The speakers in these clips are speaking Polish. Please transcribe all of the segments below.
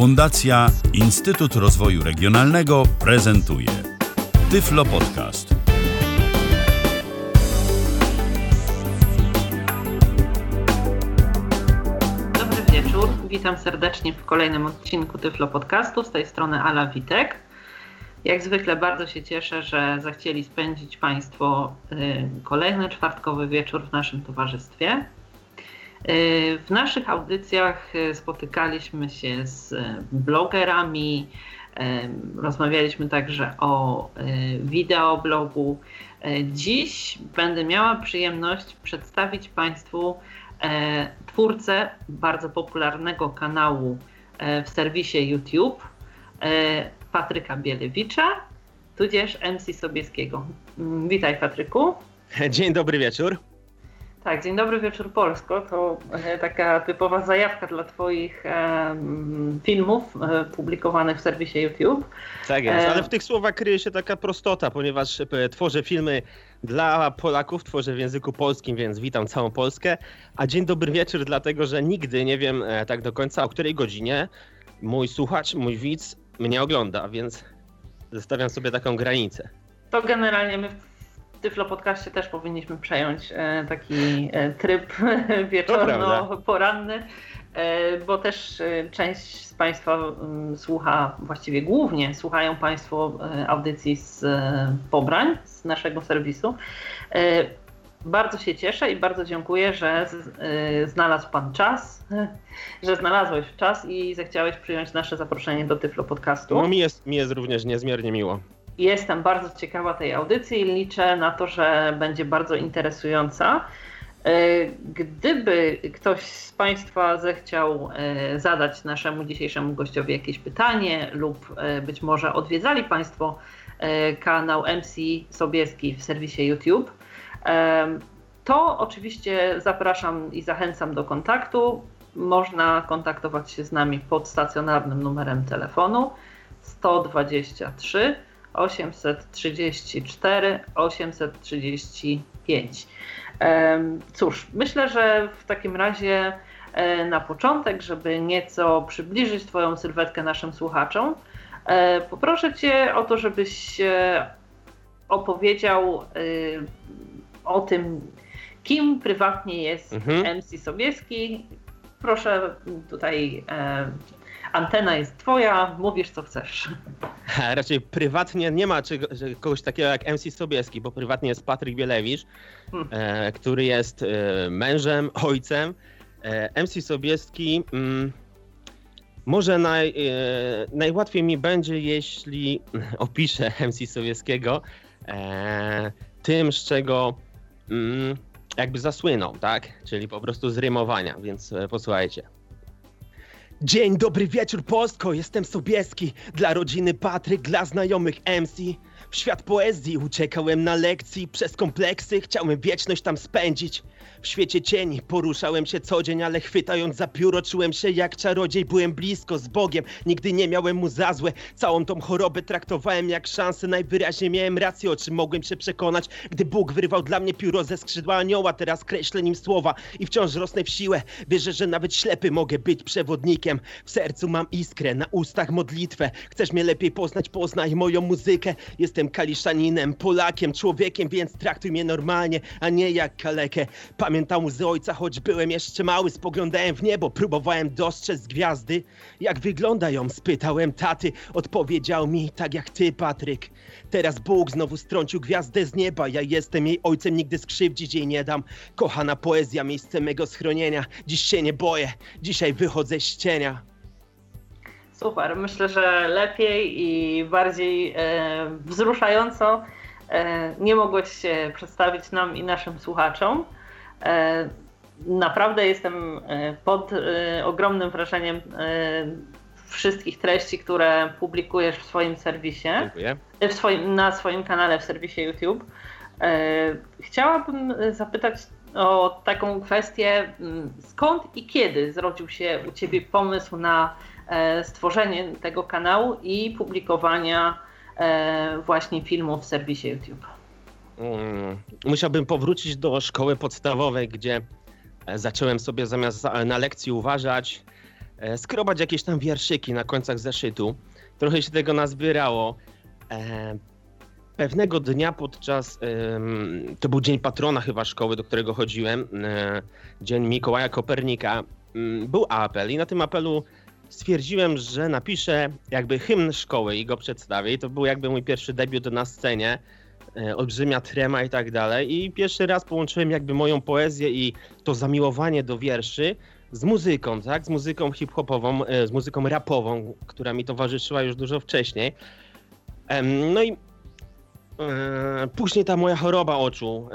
Fundacja Instytut Rozwoju Regionalnego prezentuje Tyflo Podcast. Dobry wieczór. Witam serdecznie w kolejnym odcinku Tyflo Podcastu. Z tej strony Ala Witek. Jak zwykle bardzo się cieszę, że zechcieli spędzić Państwo y, kolejny czwartkowy wieczór w naszym towarzystwie. Y, w naszych audycjach y, spotykaliśmy się z blogerami, rozmawialiśmy także o wideoblogu. Dziś będę miała przyjemność przedstawić Państwu twórcę bardzo popularnego kanału w serwisie YouTube, Patryka Bielewicza, tudzież MC Sobieskiego. Mm, witaj Patryku. Dzień dobry wieczór. Tak, dzień dobry wieczór Polsko. To e, taka typowa zajawka dla Twoich e, filmów e, publikowanych w serwisie YouTube. Tak jest, ale w tych słowach kryje się taka prostota, ponieważ e, tworzę filmy dla Polaków, tworzę w języku polskim, więc witam całą Polskę. A dzień dobry wieczór, dlatego że nigdy nie wiem e, tak do końca, o której godzinie mój słuchacz, mój widz mnie ogląda, więc zostawiam sobie taką granicę. To generalnie my w Tyflo Podcaście też powinniśmy przejąć e, taki e, tryb wieczorno-poranny, e, bo też część z Państwa mm, słucha, właściwie głównie słuchają Państwo audycji z pobrań, z naszego serwisu. Bardzo się cieszę i bardzo dziękuję, że znalazł Pan czas, że znalazłeś czas i zechciałeś przyjąć nasze zaproszenie do Tyflo Podcastu. No mi jest, mi jest również niezmiernie miło. Jestem bardzo ciekawa tej audycji i liczę na to, że będzie bardzo interesująca. E, gdyby ktoś z Państwa zechciał e, zadać naszemu dzisiejszemu gościowi jakieś pytanie, lub e, być może odwiedzali Państwo kanał MC Sobieski w serwisie YouTube, to oczywiście zapraszam i zachęcam do kontaktu. Można kontaktować się z nami pod stacjonarnym numerem telefonu 123 834 835. Cóż, myślę, że w takim razie e, na początek, żeby nieco przybliżyć Twoją sylwetkę naszym słuchaczom, e, poproszę Cię o to, żebyś opowiedział e, o tym, kim prywatnie jest mhm. MC Sobieski. Proszę tutaj antena jest twoja, mówisz co chcesz. Raczej prywatnie nie ma czego, kogoś takiego jak MC Sobieski, bo prywatnie jest Patryk Bielewicz, hmm. e, który jest e, mężem, ojcem. E, MC Sobieski mm, może naj, e, najłatwiej mi będzie, jeśli opiszę MC Sobieskiego e, tym, z czego mm, jakby zasłynął, tak? Czyli po prostu z rymowania, więc e, posłuchajcie. Dzień dobry wieczór Polsko, jestem Sobieski. Dla rodziny Patryk, dla znajomych MC W świat poezji uciekałem na lekcji. Przez kompleksy chciałem wieczność tam spędzić w świecie cieni poruszałem się co dzień, ale chwytając za pióro czułem się jak czarodziej. Byłem blisko z Bogiem, nigdy nie miałem mu za złe. Całą tą chorobę traktowałem jak szansę. Najwyraźniej miałem rację, o czym mogłem się przekonać, gdy Bóg wyrywał dla mnie pióro ze skrzydła anioła. Teraz kreślę nim słowa i wciąż rosnę w siłę. Wierzę, że nawet ślepy mogę być przewodnikiem. W sercu mam iskrę, na ustach modlitwę. Chcesz mnie lepiej poznać, poznaj moją muzykę. Jestem kaliszaninem, Polakiem, człowiekiem, więc traktuj mnie normalnie, a nie jak kalekę. Pamiętam łzy ojca, choć byłem jeszcze mały, spoglądałem w niebo, próbowałem dostrzec gwiazdy. Jak wyglądają? Spytałem taty, odpowiedział mi, tak jak ty, Patryk. Teraz Bóg znowu strącił gwiazdę z nieba, ja jestem jej ojcem, nigdy skrzywdzić jej nie dam. Kochana poezja, miejsce mego schronienia, dziś się nie boję, dzisiaj wychodzę z cienia. Super, myślę, że lepiej i bardziej e, wzruszająco e, nie mogłeś się przedstawić nam i naszym słuchaczom. E, naprawdę jestem e, pod e, ogromnym wrażeniem wszystkich treści, które publikujesz w swoim serwisie. Dziękuję. W swoim, na swoim kanale w serwisie YouTube. Chciałabym zapytać o taką kwestię, skąd i kiedy zrodził się u Ciebie pomysł na stworzenie tego kanału i publikowania właśnie filmów w serwisie YouTube? Mm, musiałbym powrócić do szkoły podstawowej, gdzie e, zacząłem sobie zamiast na lekcji uważać, e, skrobać jakieś tam wierszyki na końcach zeszytu. Trochę się tego nazbierało. E, pewnego dnia podczas, to był dzień patrona chyba szkoły, do którego chodziłem, e, dzień Mikołaja Kopernika, mm, był apel i na tym apelu stwierdziłem, że napiszę jakby hymn szkoły i go przedstawię. I to był jakby mój pierwszy debiut na scenie. E, olbrzymia trema i tak dalej. I pierwszy raz połączyłem jakby moją poezję i to zamiłowanie do wierszy z muzyką, tak? Z muzyką hip-hopową, e, z muzyką rapową, która mi towarzyszyła już dużo wcześniej. No i e, później ta moja choroba oczu,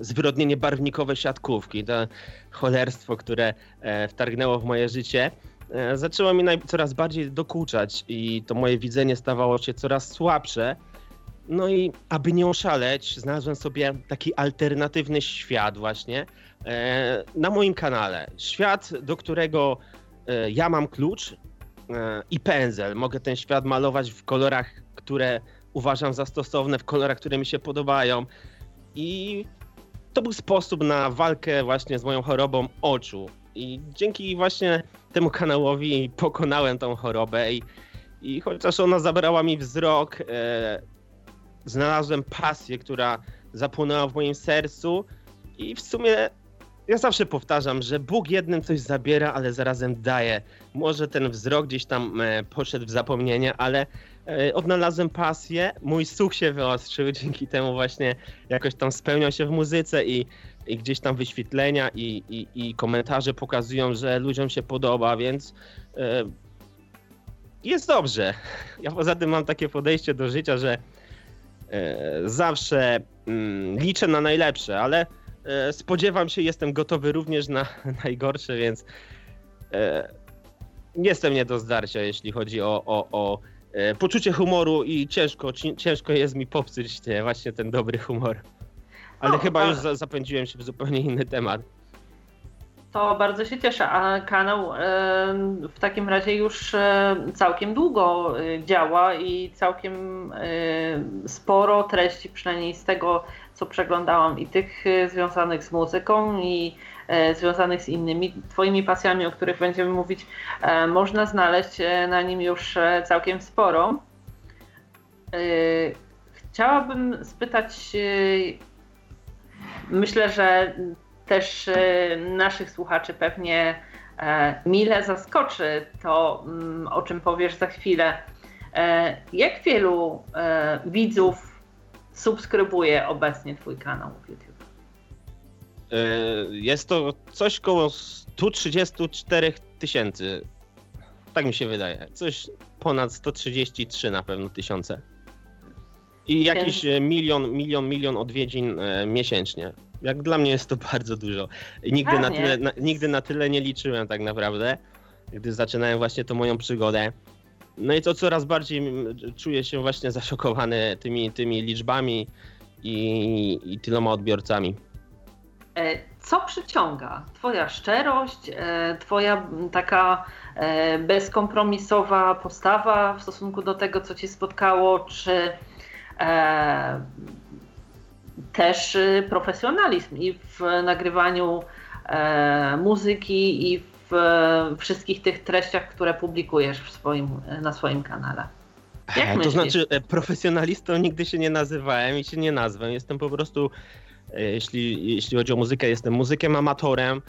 zwyrodnienie barwnikowe siatkówki, to cholerstwo, które wtargnęło w moje życie, zaczęło mi coraz bardziej dokuczać i to moje widzenie stawało się coraz słabsze. No i aby nie oszaleć, znalazłem sobie taki alternatywny świat właśnie e, na moim kanale. Świat, do którego e, ja mam klucz e, i pędzel. Mogę ten świat malować w kolorach, które uważam za stosowne, w kolorach, które mi się podobają. I to był sposób na walkę właśnie z moją chorobą oczu. I dzięki właśnie temu kanałowi pokonałem tą chorobę i, i chociaż ona zabrała mi wzrok, e, znalazłem pasję, która zapłonęła w moim sercu i w sumie ja zawsze powtarzam, że Bóg jednym coś zabiera, ale zarazem daje. Może ten wzrok gdzieś tam e, poszedł w zapomnienie, ale e, odnalazłem pasję, mój słuch się wyostrzył, dzięki temu właśnie jakoś tam spełniał się w muzyce i, i gdzieś tam wyświetlenia i, i, i, komentarze pokazują, że ludziom się podoba, więc e, jest dobrze. Ja poza tym mam takie podejście do życia, że zawsze mm, liczę na najlepsze, ale e, spodziewam się, jestem gotowy również na najgorsze, więc e, jestem nie do zdarcia, jeśli chodzi o, o, o poczucie humoru i ciężko, ciężko jest mi popsuć właśnie ten dobry humor. Ale no, chyba już zapędziłem się w zupełnie inny temat. To bardzo się cieszę, a kanał w takim razie już całkiem długo y, działa i całkiem sporo treści, przynajmniej z tego co przeglądałam, i tych y, związanych z muzyką, i e, związanych z innymi Twoimi pasjami, o których będziemy mówić, e, można znaleźć e, na nim już całkiem sporo. Chciałabym spytać, myślę, że też e, naszych słuchaczy pewnie e, mile zaskoczy to, mm, o czym powiesz za chwilę. E, jak wielu widzów subskrybuje obecnie Twój kanał w YouTube? Jest to coś koło 134 tysięcy. Tak mi się wydaje. Coś ponad 133 na pewno tysiące. I jakiś milion, milion, milion odwiedzin miesięcznie. Jak dla mnie jest to bardzo dużo. Nigdy na, tyle, na, nigdy na tyle nie liczyłem tak naprawdę, gdy zaczynałem właśnie tą moją przygodę. No i to coraz bardziej czuję się właśnie zaszokowany tymi, tymi liczbami i, i tyloma odbiorcami. E, co przyciąga? Twoja szczerość, e, twoja taka e, bezkompromisowa postawa w stosunku do tego, co cię spotkało, czy też y, profesjonalizm i w nagrywaniu e, muzyki i w wszystkich tych treściach, które publikujesz w swoim, na swoim kanale. Jak to znaczy, e, profesjonalistą nigdy się nie nazywałem i się nie nazwę. Jestem po prostu, e, jeśli, jeśli chodzi o muzykę, jestem muzykiem amatorem,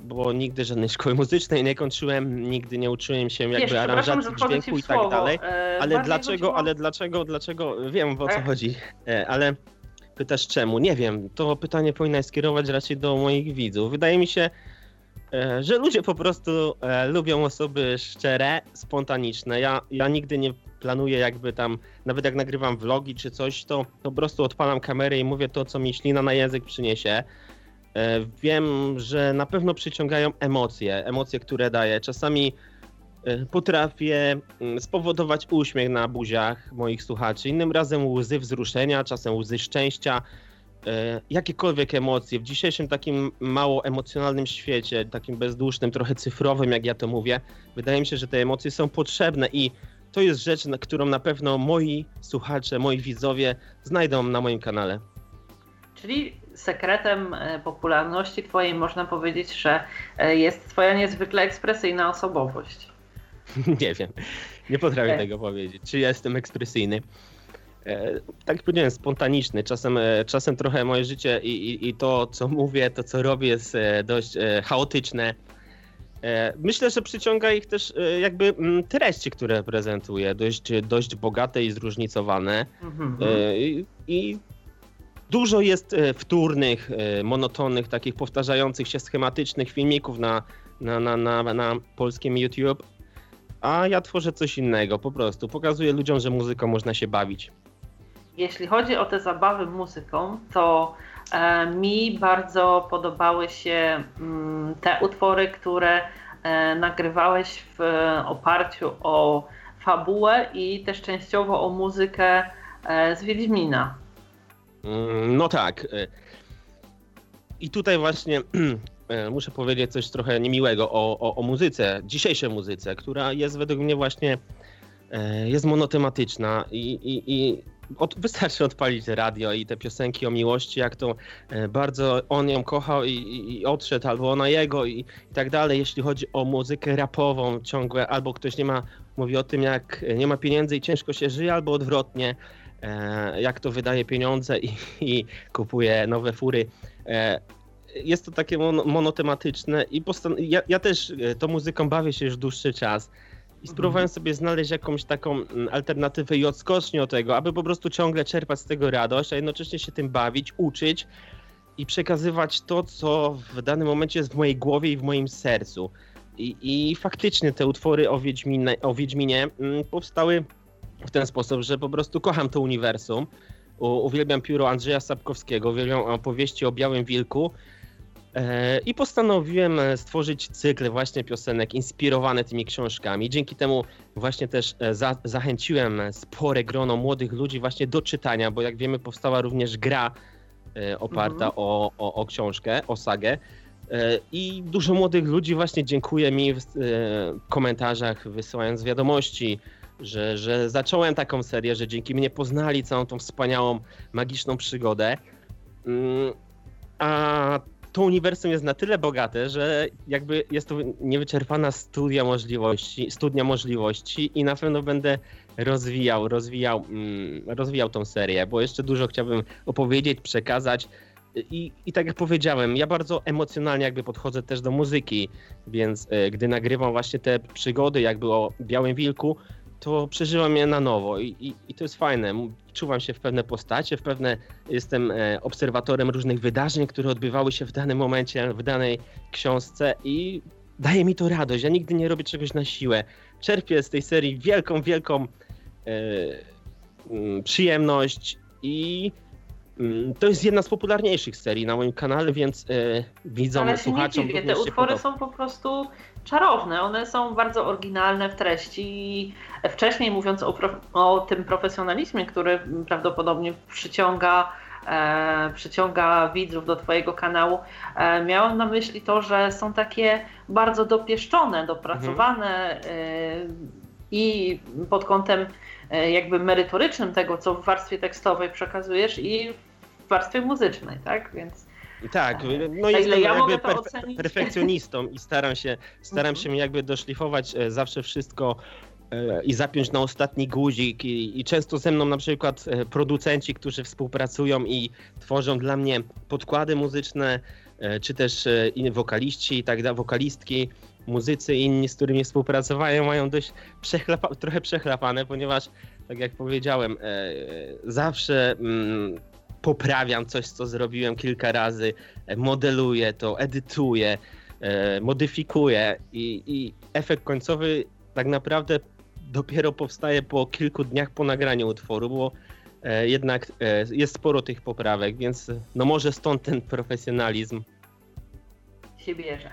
bo nigdy żadnej szkoły muzycznej nie kończyłem, nigdy nie uczyłem się jakby Wiesz, aranżacji dźwięku i tak dalej. Ale dlaczego, ale dlaczego, dlaczego, wiem o co chodzi, ale Pytasz czemu? Nie wiem. To pytanie powinnaś skierować raczej do moich widzów. Wydaje mi się, e, że ludzie po prostu e, lubią osoby szczere, spontaniczne. Ja, ja nigdy nie planuję jakby tam, nawet jak nagrywam vlogi czy coś, to po prostu odpalam kamerę i mówię to, co mi ślina na język przyniesie. E, wiem, że na pewno przyciągają emocje, emocje, które daję. Czasami potrafię mm, spowodować uśmiech na buziach moich słuchaczy, innym razem łzy wzruszenia, czasem łzy szczęścia, e, jakiekolwiek emocje. W dzisiejszym takim mało emocjonalnym świecie, takim bezdusznym, trochę cyfrowym, jak ja to mówię, wydaje mi się, że te emocje są potrzebne i to jest rzecz, na którą na pewno moi słuchacze, moi widzowie znajdą na moim kanale. Czyli sekretem popularności Twojej można powiedzieć, że jest Twoja niezwykle ekspresyjna osobowość. Nie wiem, nie potrafię tego powiedzieć. Czy jestem ekspresyjny? E, tak jak powiedziałem, spontaniczny. Czasem, e, czasem trochę moje życie i, i, i to, co mówię, to, co robię, jest e, dość chaotyczne. Myślę, że przyciąga ich też jakby mm, treści, które prezentuję, dość, dość bogate i zróżnicowane. Mhm. I, I dużo jest wtórnych, monotonnych, takich powtarzających się schematycznych filmików na, na, na, na, na polskim YouTube, a ja tworzę coś innego, po prostu. Pokazuję ludziom, że muzyką można się bawić. Jeśli chodzi o te zabawy muzyką, to e, mi bardzo podobały się mm, te utwory, które e, nagrywałeś w oparciu o fabułę i też częściowo o muzykę e, z Wiedźmina. Mm, no tak. I tutaj właśnie muszę powiedzieć coś trochę niemiłego o, o, o muzyce, dzisiejszej muzyce, która jest według mnie właśnie jest monotematyczna i, i, i od, wystarczy odpalić radio i te piosenki o miłości, jak to e, bardzo on ją kochał i, i, odszedł, albo ona jego i, i, tak dalej. Jeśli chodzi o muzykę rapową ciągłe, albo ktoś nie ma, mówi o tym, jak nie ma pieniędzy i ciężko się żyje, albo odwrotnie, e, jak to wydaje pieniądze i, kupuje nowe fury. E, jest to takie mon monotematyczne i ja, ja też e, tą muzyką bawię się już dłuższy czas i spróbowałem sobie znaleźć jakąś taką alternatywę i odskocznię od tego, aby po prostu ciągle czerpać z tego radość, a jednocześnie się tym bawić, uczyć i przekazywać to, co w danym momencie jest w mojej głowie i w moim sercu. I, i faktycznie te utwory o Wiedźminie, o Wiedźminie mm, powstały w ten sposób, że po prostu kocham to uniwersum. U, uwielbiam pióro Andrzeja Sapkowskiego, uwielbiam opowieści o Białym Wilku I postanowiłem e, stworzyć cykl właśnie piosenek inspirowane tymi książkami. Dzięki temu właśnie też e, za, zachęciłem spore grono młodych ludzi właśnie do czytania, bo jak wiemy powstała również gra oparta mhm. o, o, o książkę, o sagę. I dużo młodych ludzi właśnie dziękuję mi w komentarzach, wysyłając wiadomości, że, że zacząłem taką serię, że dzięki mnie poznali całą tą wspaniałą, magiczną przygodę. Mm, a to uniwersum jest na tyle bogate, że jakby jest to niewyczerpana studia możliwości, studnia możliwości i na pewno będę rozwijał, rozwijał, mm, rozwijał tą serię, bo jeszcze dużo chciałbym opowiedzieć, przekazać. I, I tak jak powiedziałem, ja bardzo emocjonalnie jakby podchodzę też do muzyki, więc y, gdy nagrywam właśnie te przygody, jakby o Białym Wilku, to przeżyłam je na nowo i, i, i, to jest fajne. Czuwam się w pewne postacie, w pewne jestem e, obserwatorem różnych wydarzeń, które odbywały się w danym momencie, w danej książce i daje mi to radość. Ja nigdy nie robię czegoś na siłę. Czerpię z tej serii wielką, wielką e, przyjemność i mm, to jest jedna z popularniejszych serii na moim kanale, więc e, widzom, Ale słuchaczom. Nie te utwory są po prostu czarowne. One są bardzo oryginalne w treści wcześniej mówiąc o, o tym profesjonalizmie, który prawdopodobnie przyciąga e, przyciąga widzów do Twojego kanału. E, na myśli to, że są takie bardzo dopieszczone, dopracowane mhm. e, i pod kątem e, jakby merytorycznym tego, co w warstwie tekstowej przekazujesz i w warstwie muzycznej, tak? Więc tak, no jestem ja jakby per, perfekcjonistą i staram się, staram mhm. się jakby doszlifować e, zawsze wszystko e, i zapiąć na ostatni guzik I, i, często ze mną na przykład e, producenci, którzy współpracują i tworzą dla mnie podkłady muzyczne, czy też wokaliści i tak dalej, wokalistki, muzycy inni, z którymi współpracowają, mają dość przechlapa, trochę przechlapane, ponieważ tak jak powiedziałem, zawsze mm, poprawiam coś, co zrobiłem kilka razy, e, modeluję to, edytuję, e, modyfikuję i, i efekt końcowy tak naprawdę dopiero powstaje po kilku dniach po nagraniu utworu, bo e, jednak jest sporo tych poprawek, więc no może stąd ten profesjonalizm. Się bierze.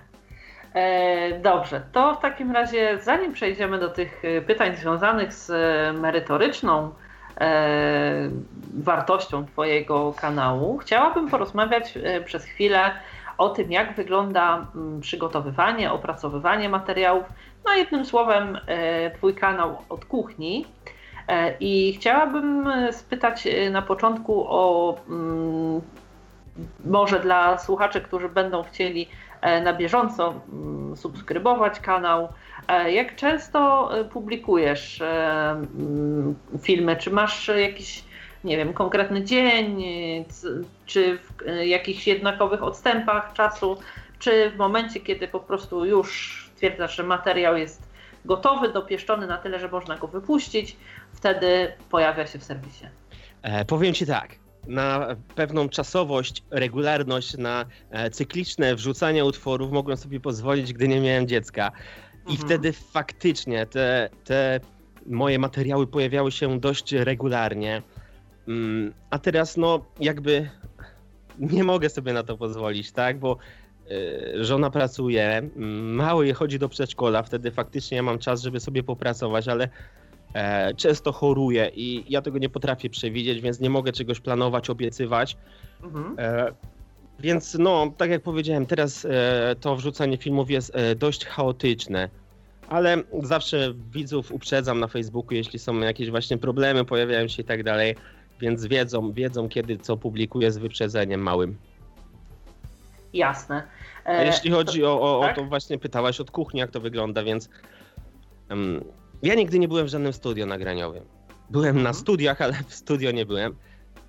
Dobrze, to w takim razie zanim przejdziemy do tych pytań związanych z merytoryczną wartością Twojego kanału. Chciałabym porozmawiać e, przez chwilę o tym, jak wygląda mm, przygotowywanie, opracowywanie materiałów. No, jednym słowem, e, Twój kanał od kuchni. I chciałabym spytać na początku o mm, może dla słuchaczy, którzy będą chcieli na bieżąco mm, subskrybować kanał, jak często publikujesz mm, filmy? Czy masz jakiś, nie wiem, konkretny dzień, czy w jakichś jednakowych odstępach czasu, czy w momencie, kiedy po prostu już stwierdzasz, że materiał jest gotowy, dopieszczony na tyle, że można go wypuścić, wtedy pojawia się w serwisie. E, powiem Ci tak, na pewną czasowość, regularność, na e, cykliczne wrzucanie utworów mogłem sobie pozwolić, gdy nie miałem dziecka. I mhm. wtedy faktycznie te, te moje materiały pojawiały się dość regularnie. Mm, a teraz, no, jakby nie mogę sobie na to pozwolić, tak? Bo Y, żona pracuje, mały chodzi do przedszkola, wtedy faktycznie ja mam czas, żeby sobie popracować, ale e, często choruję i ja tego nie potrafię przewidzieć, więc nie mogę czegoś planować, obiecywać. Mhm. E, więc no, tak jak powiedziałem, teraz e, to wrzucanie filmów jest dość chaotyczne, ale zawsze widzów uprzedzam na Facebooku, jeśli są jakieś właśnie problemy, pojawiają się i tak dalej, więc wiedzą, wiedzą kiedy co publikuję z wyprzedzeniem małym. Jasne. A jeśli chodzi o, o, tak? o to właśnie pytałaś od kuchni, jak to wygląda, więc um, ja nigdy nie byłem w żadnym studio nagraniowym. Byłem mhm. na studiach, ale w studio nie byłem.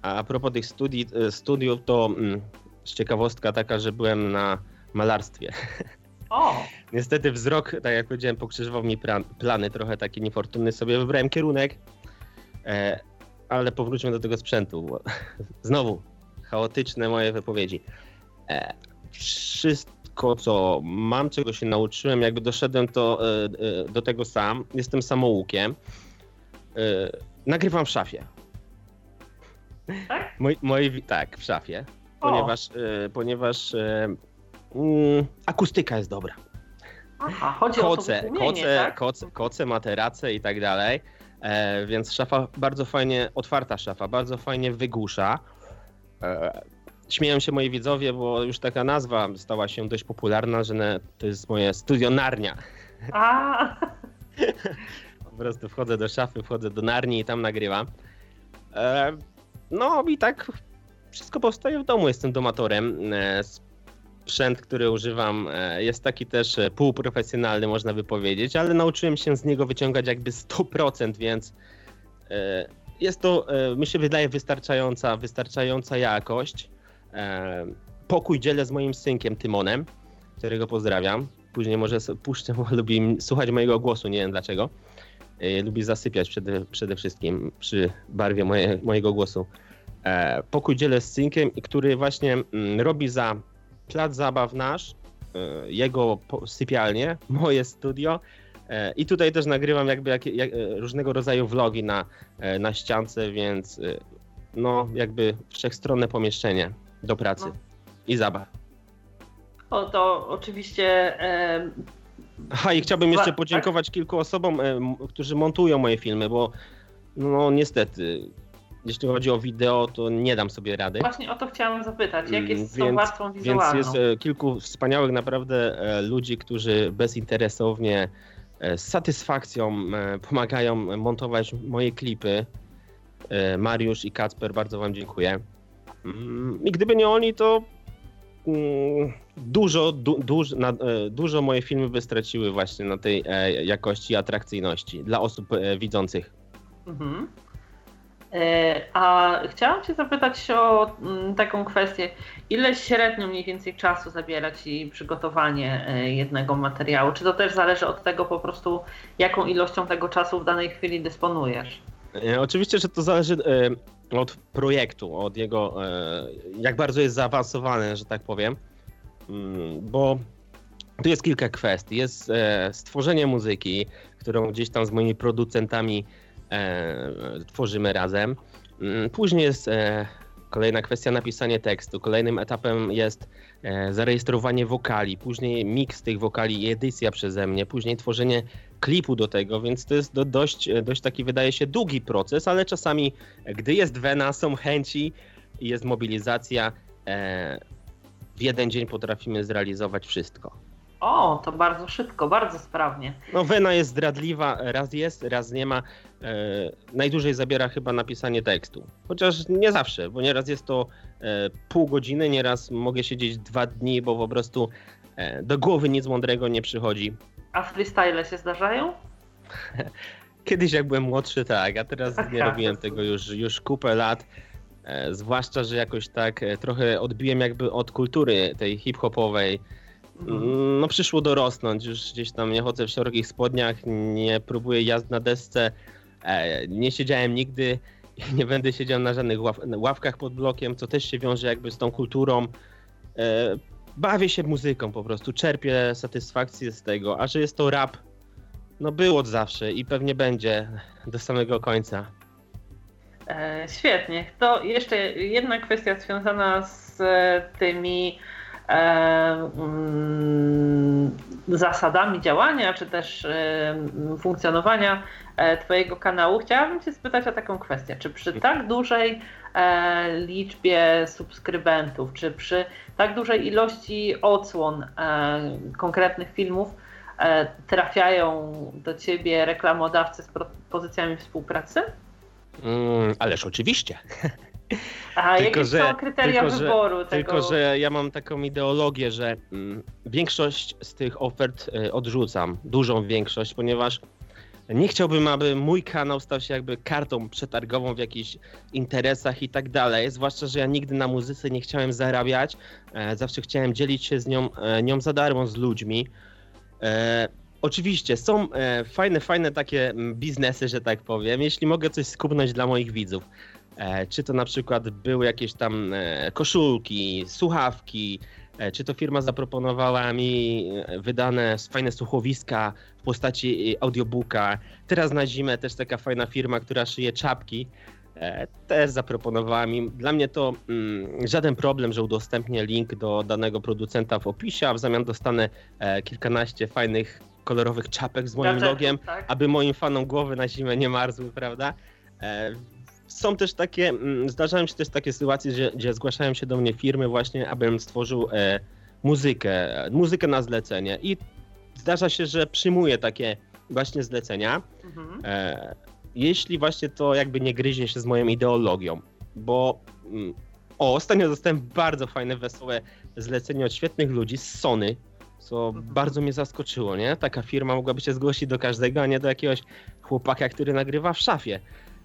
A, a propos tych studi e, studiów, to um, ciekawostka taka, że byłem na malarstwie. O! Niestety wzrok, tak jak powiedziałem, pokrzyżował mi plan, plany, trochę taki niefortunny sobie wybrałem kierunek, e, ale powróćmy do tego sprzętu. Bo znowu, chaotyczne moje wypowiedzi. E, wszystko, co mam, czego się nauczyłem, jakby doszedłem to, e, e, do tego sam. Jestem samoukiem. E, nagrywam w szafie. Tak? Moi, moi, tak, w szafie. Ponieważ, ponieważ mm, akustyka jest dobra. Aha, chodzi koce, o koce, tak? koce, koce, materace i tak dalej. E, więc szafa bardzo fajnie, otwarta szafa, bardzo fajnie wygłusza. E, śmieją się moi widzowie, bo już taka nazwa stała się dość popularna, że to jest moje studio Narnia. A. po prostu wchodzę do szafy, wchodzę do Narni i tam nagrywam. E, no i tak wszystko powstaje w domu, jestem domatorem. E, sprzęt, który używam e, jest taki też półprofesjonalny, można by powiedzieć, ale nauczyłem się z niego wyciągać jakby 100%, więc jest to, mi się wydaje, wystarczająca, wystarczająca jakość. E, pokój dzielę z moim synkiem Tymonem, którego pozdrawiam. Później może puszczę, bo lubi słuchać mojego głosu, nie wiem dlaczego. E, lubi zasypiać przede, przede wszystkim przy barwie moje, mojego głosu. E, pokój dzielę z synkiem, który właśnie mm, robi za plac zabaw nasz, jego sypialnię, moje studio. I tutaj też nagrywam jakby jak, jak, różnego rodzaju vlogi na, na ściance, więc no jakby wszechstronne pomieszczenie do pracy no. i zabaw. O, to oczywiście. E... Aha, i chciałbym jeszcze podziękować kilku osobom, e, którzy montują moje filmy, bo no niestety, jeśli chodzi o wideo, to nie dam sobie rady. Właśnie o to chciałam zapytać, jak jest z tą warstwą wizualną? Więc jest e, kilku wspaniałych naprawdę e, ludzi, którzy bezinteresownie, e, z satysfakcją e, pomagają montować moje klipy. Mariusz i Kacper, bardzo wam dziękuję. Mm, I gdyby nie oni, to mm, dużo, du, duż, na, e, dużo moje filmy by straciły właśnie na tej e, jakości atrakcyjności dla osób e, widzących. Mhm. A chciałam Cię zapytać o mm, taką kwestię. Ile średnio mniej więcej czasu zabiera Ci przygotowanie jednego materiału? Czy to też zależy od tego po prostu, jaką ilością tego czasu w danej chwili dysponujesz? Oczywiście, że to zależy od projektu, od jego, e, jak bardzo jest zaawansowany, że tak powiem, mm, bo tu jest kilka kwestii. Jest e, stworzenie muzyki, którą gdzieś tam z moimi producentami e, tworzymy razem. Mm, później jest kolejna kwestia napisanie tekstu. Kolejnym etapem jest zarejestrowanie wokali, później miks tych wokali i edycja przeze mnie, później tworzenie klipu do tego, więc to jest do, dość, dość taki, wydaje się, długi proces, ale czasami, gdy jest wena, są chęci i jest mobilizacja, e, w jeden dzień potrafimy zrealizować wszystko. O, to bardzo szybko, bardzo sprawnie. No Wena jest zdradliwa, raz jest, raz nie ma. E, najdłużej zabiera chyba napisanie tekstu. Chociaż nie zawsze, bo nieraz jest to e, pół godziny, nieraz mogę siedzieć dwa dni, bo po prostu e, do głowy nic mądrego nie przychodzi. A freestyle się zdarzają? Kiedyś jak byłem młodszy, tak, a teraz nie robiłem tego już, już kupę lat. E, zwłaszcza, że jakoś tak e, trochę odbiłem jakby od kultury tej hip-hopowej. Mhm. No przyszło dorosnąć, już gdzieś tam nie chodzę w szerokich spodniach, nie próbuję jazd na desce, e, nie siedziałem nigdy i nie będę siedział na żadnych ław ławkach pod blokiem, co też się wiąże jakby z tą kulturą. Bawię się muzyką po prostu, czerpię satysfakcję z tego, a że jest to rap, no był od zawsze i pewnie będzie do samego końca. E, świetnie. To jeszcze jedna kwestia związana z tymi e, mm, zasadami działania, czy też e, funkcjonowania e, Twojego kanału. Chciałabym Cię spytać o taką kwestię. Czy przy tak dużej e, liczbie subskrybentów, czy przy tak dużej ilości odsłon konkretnych filmów, trafiają do Ciebie reklamodawcy z propozycjami współpracy? Mm, ależ oczywiście. A tylko, jakie że, są kryteria tylko, wyboru że, tego? Tylko, że ja mam taką ideologię, że mm, większość z tych ofert y, odrzucam, dużą większość, ponieważ nie chciałbym, aby mój kanał stał się jakby kartą przetargową w jakichś interesach i tak dalej. Zwłaszcza, że ja nigdy na muzyce nie chciałem zarabiać. E, zawsze chciałem dzielić się z nią, e, nią za darmo z ludźmi. E, Oczywiście, są e, fajne, fajne takie mm, biznesy, że tak powiem, jeśli mogę coś skupnąć dla moich widzów. E, czy to na przykład były jakieś tam e, koszulki, słuchawki, e, czy to firma zaproponowała mi e, wydane fajne słuchowiska w postaci e, audiobooka. Teraz na zimę też taka fajna firma, która szyje czapki, też zaproponowała mi. Dla mnie to mm, żaden problem, że udostępnię link do danego producenta w opisie, a w zamian dostanę kilkanaście fajnych kolorowych czapek z moim logiem, tak? aby moim fanom głowy na zimę nie marzły, prawda? E, są też takie, mm, zdarzają się też takie sytuacje, gdzie, gdzie zgłaszają się do mnie firmy właśnie, abym stworzył e, muzykę, muzykę na zlecenie i zdarza się, że przyjmuję takie właśnie zlecenia, mhm. e, jeśli właśnie to jakby nie gryzie się z moją ideologią, bo mm, o, ostatnio dostałem bardzo fajne, wesołe zlecenie od świetnych ludzi z Sony, co mhm. bardzo mnie zaskoczyło, nie? Taka firma mogłaby się zgłosić do każdego, a nie do jakiegoś chłopaka, który nagrywa w szafie.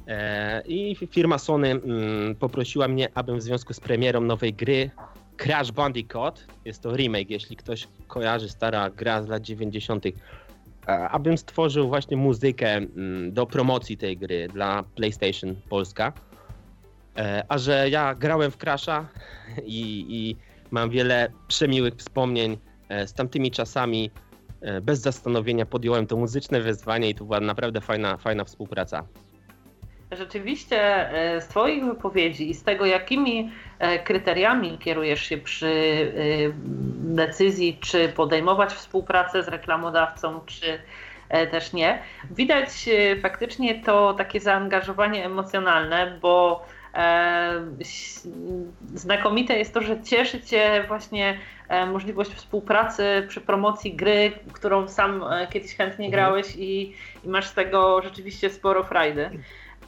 E, I firma Sony mm, poprosiła mnie, abym w związku z premierą nowej gry Crash Bandicoot, jest to remake, jeśli ktoś kojarzy stara gra z lat 90., e, abym stworzył właśnie muzykę mm, do promocji tej gry dla PlayStation Polska. E, a że ja grałem w Crasha i, i mam wiele przemiłych wspomnień z tamtymi czasami bez zastanowienia podjąłem to muzyczne wyzwanie i to była naprawdę fajna, fajna współpraca. Rzeczywiście e, z Twoich wypowiedzi i z tego, jakimi kryteriami kierujesz się przy decyzji, czy podejmować współpracę z reklamodawcą, czy też nie, widać faktycznie to takie zaangażowanie emocjonalne, bo znakomite jest to, że cieszy Cię właśnie E, możliwość współpracy przy promocji gry, którą sam e, kiedyś chętnie mhm. grałeś i, i masz z tego rzeczywiście sporo frajdy.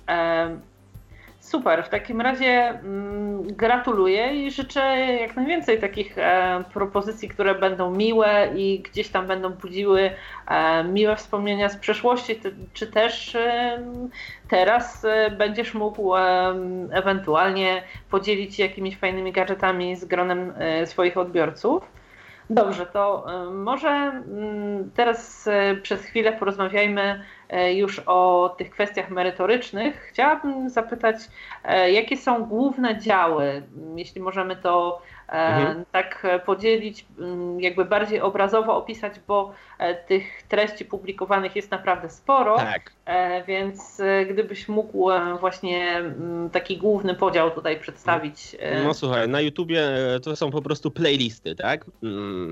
E, super, w takim razie mm, gratuluję i życzę jak najwięcej takich e, propozycji, które będą miłe i gdzieś tam będą budziły e, miłe wspomnienia z przeszłości, czy też e, teraz będziesz mógł ewentualnie podzielić się jakimiś fajnymi gadżetami z gronem swoich odbiorców. Dobrze, to może mm, teraz przez chwilę porozmawiajmy E, już o tych kwestiach merytorycznych, chciałabym zapytać, e, jakie są główne działy, jeśli możemy to e, mhm. tak podzielić, jakby bardziej obrazowo opisać, bo tych treści publikowanych jest naprawdę sporo, tak. więc gdybyś mógł właśnie taki główny podział tutaj przedstawić. No słuchaj, na YouTubie to są po prostu playlisty, tak?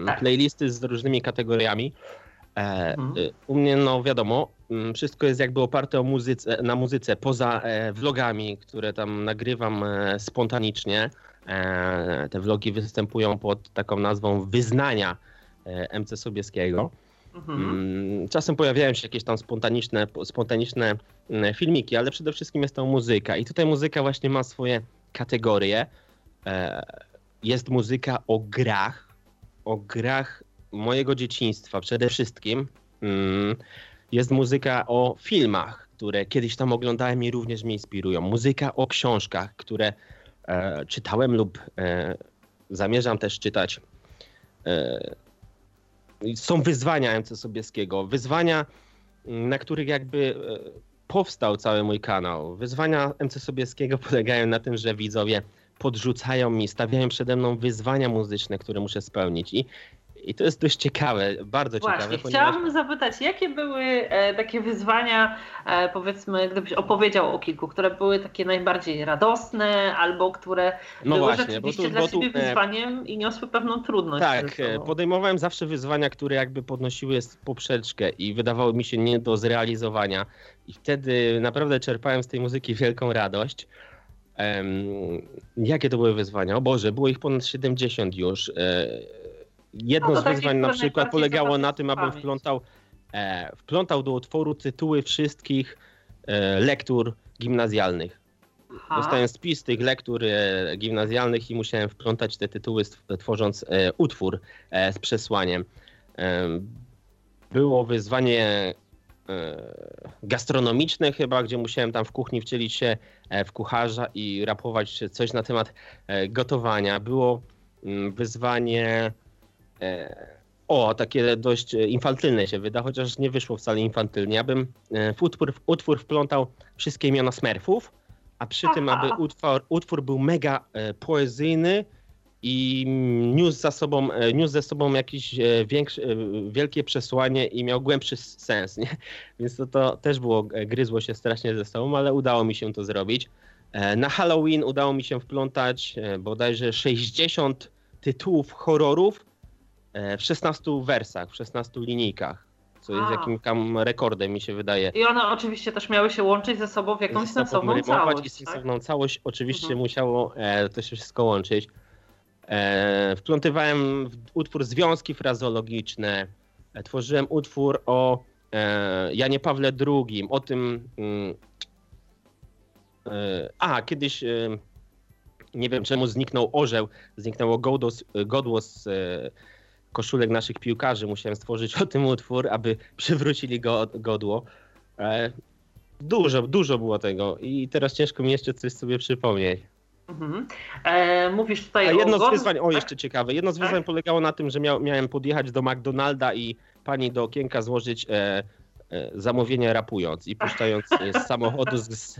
tak. Playlisty z różnymi kategoriami. Mhm. U mnie, no wiadomo, Mm, wszystko jest jakby oparte o muzyce, na muzyce, poza e, vlogami, które tam nagrywam e, spontanicznie. E, te vlogi występują pod taką nazwą wyznania. MC Sobieskiego. Mhm. Mm, czasem pojawiają się jakieś tam spontaniczne, spontaniczne mm, filmiki, ale przede wszystkim jest to muzyka. I tutaj muzyka właśnie ma swoje kategorie. Jest muzyka o grach, o grach mojego dzieciństwa przede wszystkim. Mm, jest muzyka o filmach, które kiedyś tam oglądałem i również mnie inspirują. Muzyka o książkach, które e, czytałem lub e, zamierzam też czytać. E, są wyzwania MC Sobieskiego. Wyzwania, mm, na których jakby e, powstał cały mój kanał. Wyzwania MC Sobieskiego polegają na tym, że widzowie podrzucają mi, stawiają przede mną wyzwania muzyczne, które muszę spełnić. I i to jest dość ciekawe, bardzo Właśnie, ciekawe. Ponieważ... Chciałabym zapytać, jakie były e, takie wyzwania, e, powiedzmy, gdybyś opowiedział o kilku, które były takie najbardziej radosne, albo które no były właśnie, rzeczywiście tu, dla ciebie e, wyzwaniem i niosły pewną trudność. Tak, podejmowałem zawsze wyzwania, które jakby podnosiły poprzeczkę i wydawały mi się nie do zrealizowania. I wtedy naprawdę czerpałem z tej muzyki wielką radość. Um, jakie to były wyzwania? O Boże, było ich ponad 70 już. E, jedno no z wyzwań na przykład polegało na tym, abym wplątał, e, wplątał do utworu tytuły wszystkich e, lektur gimnazjalnych. Aha. Dostałem spis tych lektur e, gimnazjalnych i musiałem wplątać te tytuły, tworząc e, utwór e, z przesłaniem. E, było wyzwanie gastronomiczne chyba, gdzie musiałem tam w kuchni wcielić się w kucharza i rapować coś na temat gotowania. Było mm, wyzwanie E, o, takie dość infantylne się wyda, chociaż nie wyszło wcale infantylnie. Abym e, w utwór, w utwór wplątał wszystkie imiona Smurfów, a przy Aha. tym, aby utwór, utwór był mega e, poezyjny i niósł, za sobą, niósł ze sobą jakieś większe, wielkie przesłanie i miał głębszy sens, nie? Więc to, to też było, gryzło się strasznie ze sobą, ale udało mi się to zrobić. Na Halloween udało mi się wplątać bodajże 60 tytułów horrorów, E, w 16 wersach, w 16 linijkach. Co jest jakimś tam rekordem, mi się wydaje. I one oczywiście też miały się łączyć ze sobą w jakąś sensowną całość. I sensowną tak? całość oczywiście mhm. musiało e, to się wszystko łączyć. E, wplątywałem w utwór związki frazologiczne. E, tworzyłem utwór o e, Janie Pawle II, o tym. Mm, e, a, kiedyś nie wiem czemu zniknął orzeł, zniknęło godło, godło z koszulek naszych piłkarzy. Musiałem stworzyć o tym utwór, aby przywrócili go, godło. E, dużo, dużo było tego i teraz ciężko mi jeszcze coś sobie przypomnieć. Mhm. E, mówisz tutaj A jedno o z wyzwań, o tak? jeszcze ciekawe, jedno z tak? wyzwań polegało na tym, że miał, miałem podjechać do McDonalda i pani do okienka złożyć e, e, zamówienie rapując i puszczając z samochodu z,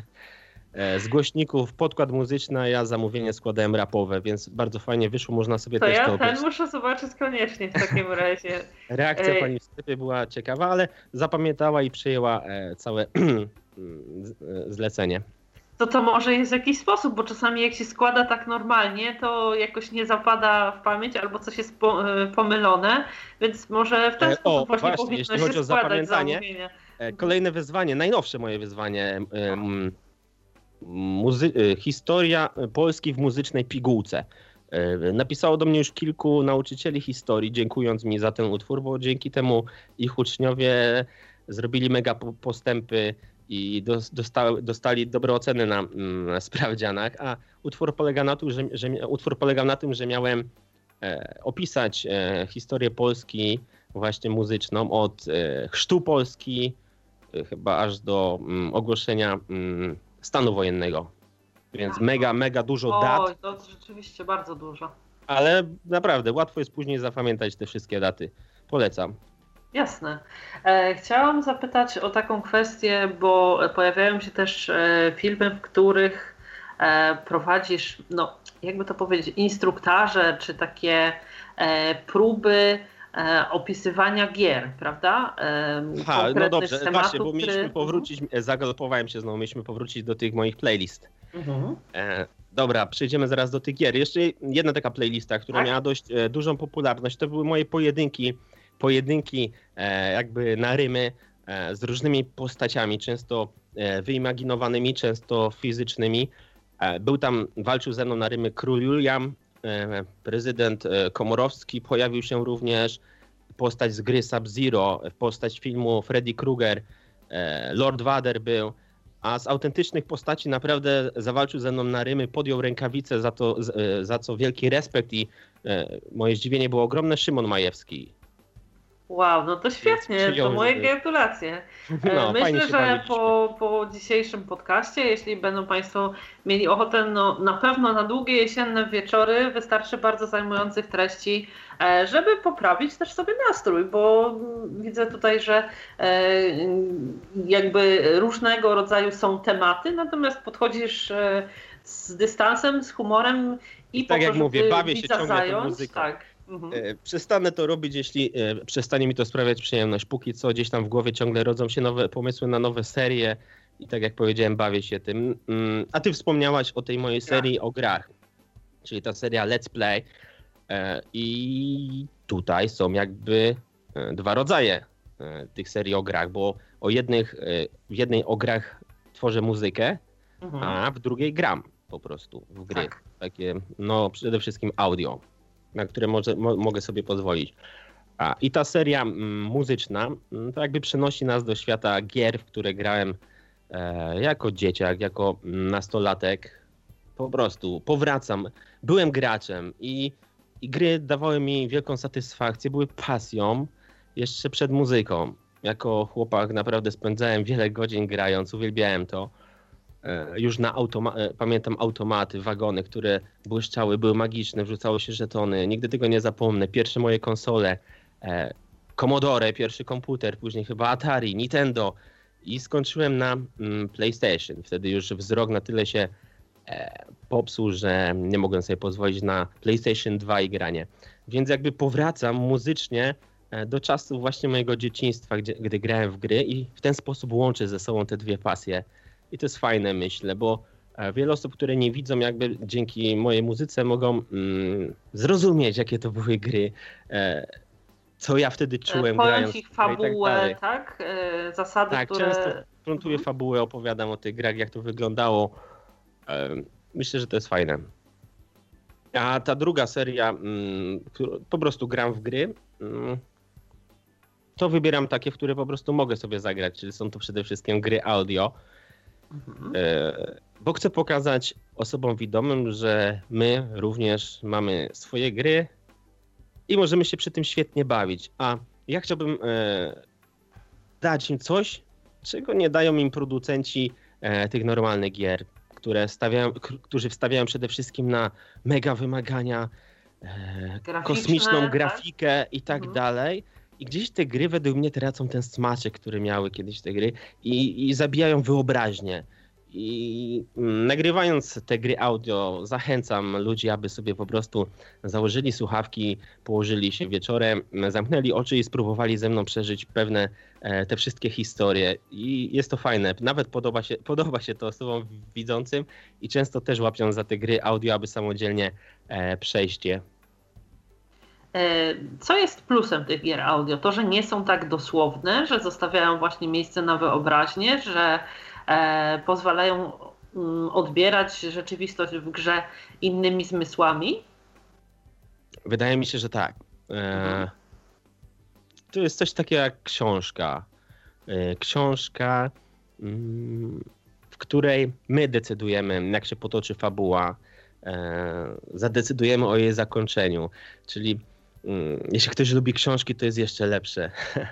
z głośników podkład muzyczny, a ja zamówienie składałem rapowe, więc bardzo fajnie wyszło, można sobie to też ja to ten muszę zobaczyć koniecznie w takim razie. Reakcja Ej. pani w sklepie była ciekawa, ale zapamiętała i przyjęła e, całe zlecenie. To to może jest jakiś sposób, bo czasami jak się składa tak normalnie, to jakoś nie zapada w pamięć albo coś jest e, pomylone, więc może w ten sposób o, właśnie, właśnie powinno jeśli chodzi o zapamiętanie, zamówienia. Kolejne wyzwanie, najnowsze moje wyzwanie muzy- y, historia Polski w muzycznej pigułce. Y, napisało do mnie już kilku nauczycieli historii, dziękując mi za ten utwór, bo dzięki temu ich uczniowie zrobili mega postępy i dostali, dostali dobre oceny na mm, sprawdzianach, a utwór polega na tym, że, że, utwór polegał na tym, że miałem e, opisać e, historię Polski właśnie muzyczną od e, chrztu Polski chyba aż do mm, ogłoszenia mm, stanu wojennego. Więc mega, mega dużo dat. Oj, to rzeczywiście bardzo dużo. Ale naprawdę łatwo jest później zapamiętać te wszystkie daty. Polecam. Jasne. E, chciałam zapytać o taką kwestię, bo pojawiają się też e, filmy, w których e, prowadzisz, no jakby to powiedzieć, instruktaże, czy takie próby opisywania gier, prawda? Aha, no dobrze, właśnie, bo mieliśmy który... powrócić, e, zagalopowałem się znowu, mieliśmy powrócić do tych moich playlist. Mhm. E, dobra, przejdziemy zaraz do tych gier. Jeszcze jedna taka playlista, która tak? miała dość e, dużą popularność, to były moje pojedynki, pojedynki e, jakby na rymy e, z różnymi postaciami, często wyimaginowanymi, często fizycznymi. Był tam, walczył ze mną na rymy król Julian, E, prezydent e, Komorowski pojawił się również, postać z gry Sub-Zero, postać filmu Freddy Krueger, e, Lord Vader był, a z autentycznych postaci naprawdę zawalczył ze mną na rymy, podjął rękawice, za, to, za co wielki respekt i moje zdziwienie było ogromne, Szymon Majewski. Wow, no to świetnie, to moje gratulacje. No, Myślę, że po, po dzisiejszym podcaście, jeśli będą Państwo mieli ochotę, no na pewno na długie jesienne wieczory wystarczy bardzo zajmujących treści, e, żeby poprawić też sobie nastrój, bo widzę tutaj, że e, jakby różnego rodzaju są tematy, natomiast podchodzisz e, z dystansem, z humorem i, I tak po jak mówię, bawię się ciągle zająć, muzyką. Tak Mhm. E, przestanę to robić, jeśli e, przestanie mi to sprawiać przyjemność. Póki co gdzieś tam w głowie ciągle rodzą się nowe pomysły na nowe serie i tak jak powiedziałem, bawię się tym. Mm, a ty wspomniałaś o tej mojej serii o grach, czyli ta seria Let's Play. E, I tutaj są jakby dwa rodzaje tych serii o grach, bo o jednych, w jednej o grach tworzę muzykę, mhm. a w drugiej gram po prostu w gry. Tak. Takie, no przede wszystkim audio na które może, mo, mogę sobie pozwolić. A, I ta seria mm, muzyczna m, to jakby przenosi nas do świata gier, w które grałem e, jako dzieciak, jako nastolatek. Po prostu powracam. Byłem graczem i, i gry dawały mi wielką satysfakcję, były pasją jeszcze przed muzyką. Jako chłopak naprawdę spędzałem wiele godzin grając, uwielbiałem to. E, już na automa- e, pamiętam automaty, wagony, które błyszczały, były magiczne, wrzucało się żetony. Nigdy tego nie zapomnę. Pierwsze moje konsole, e, Commodore, pierwszy komputer, później chyba Atari, Nintendo i skończyłem na mm, PlayStation. Wtedy już wzrok na tyle się popsuł, że nie mogłem sobie pozwolić na PlayStation 2 i granie. Więc jakby powracam muzycznie do czasów właśnie mojego dzieciństwa, gdzie, gdy grałem w gry i w ten sposób łączę ze sobą te dwie pasje. I to jest fajne, myślę, bo e, wiele osób, które nie widzą, jakby dzięki mojej muzyce mogą mm, zrozumieć, jakie to były gry, e, co ja wtedy czułem Powiem grając. ich fabułę, tak? tak? E, zasady, tak, które... często frontuję fabułę, opowiadam o tych grach, jak to wyglądało. E, myślę, że to jest fajne. A ta druga seria, mm, po prostu gram w gry, mm, to wybieram takie, w które po prostu mogę sobie zagrać, czyli są to przede wszystkim gry audio. Mhm. E, bo chcę pokazać osobom widomym, że my również mamy swoje gry i możemy się przy tym świetnie bawić. A ja chciałbym e, dać im coś, czego nie dają im producenci e, tych normalnych gier, które stawiają, którzy wstawiają przede wszystkim na mega wymagania, kosmiczną tak? grafikę tak? i tak mhm. dalej. I gdzieś te gry według mnie tracą ten smaczek, który miały kiedyś te gry i, i zabijają wyobraźnię. I nagrywając te gry audio, zachęcam ludzi, aby sobie po prostu założyli słuchawki, położyli się wieczorem, zamknęli oczy i spróbowali ze mną przeżyć pewne e, te wszystkie historie. I jest to fajne. Nawet podoba się, podoba się to osobom widzącym i często też łapią za te gry audio, aby samodzielnie e, przejść je. E, co jest plusem tych gier audio? To, że nie są tak dosłowne, że zostawiają właśnie miejsce na wyobraźnię, że e, pozwalają mm, odbierać rzeczywistość w grze innymi zmysłami? Wydaje mi się, że tak. E, mhm. To jest coś takiego jak książka. Książka, mm, w której my decydujemy, jak się potoczy fabuła, zadecydujemy o jej zakończeniu. Czyli jeśli ktoś lubi książki, to jest jeszcze lepsze.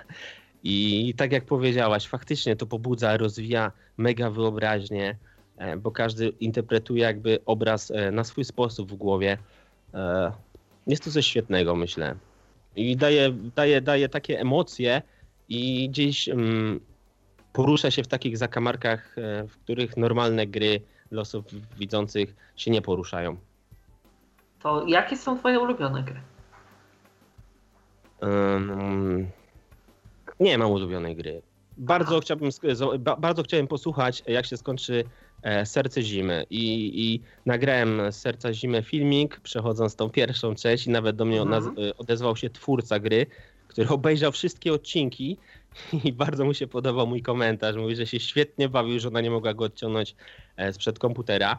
I tak jak powiedziałaś, faktycznie to pobudza, rozwija mega wyobraźnię, e, bo każdy interpretuje jakby obraz e, na swój sposób w głowie. E, jest to coś świetnego, myślę. I daje, daje, daje takie emocje i gdzieś um, porusza się w takich zakamarkach, w których normalne gry dla osób widzących się nie poruszają. To jakie są twoje ulubione gry? Um, nie mam ulubionej gry. Bardzo chciałbym, bardzo chciałem posłuchać, jak się skończy e, Serce Zimy. I, I nagrałem Serca Zimy filmik, przechodząc tą pierwszą część, i nawet do mnie mhm. E, odezwał się twórca gry, który obejrzał wszystkie odcinki i bardzo mu się podobał mój komentarz. Mówi, że się świetnie bawił, że ona nie mogła go odciągnąć e, sprzed komputera.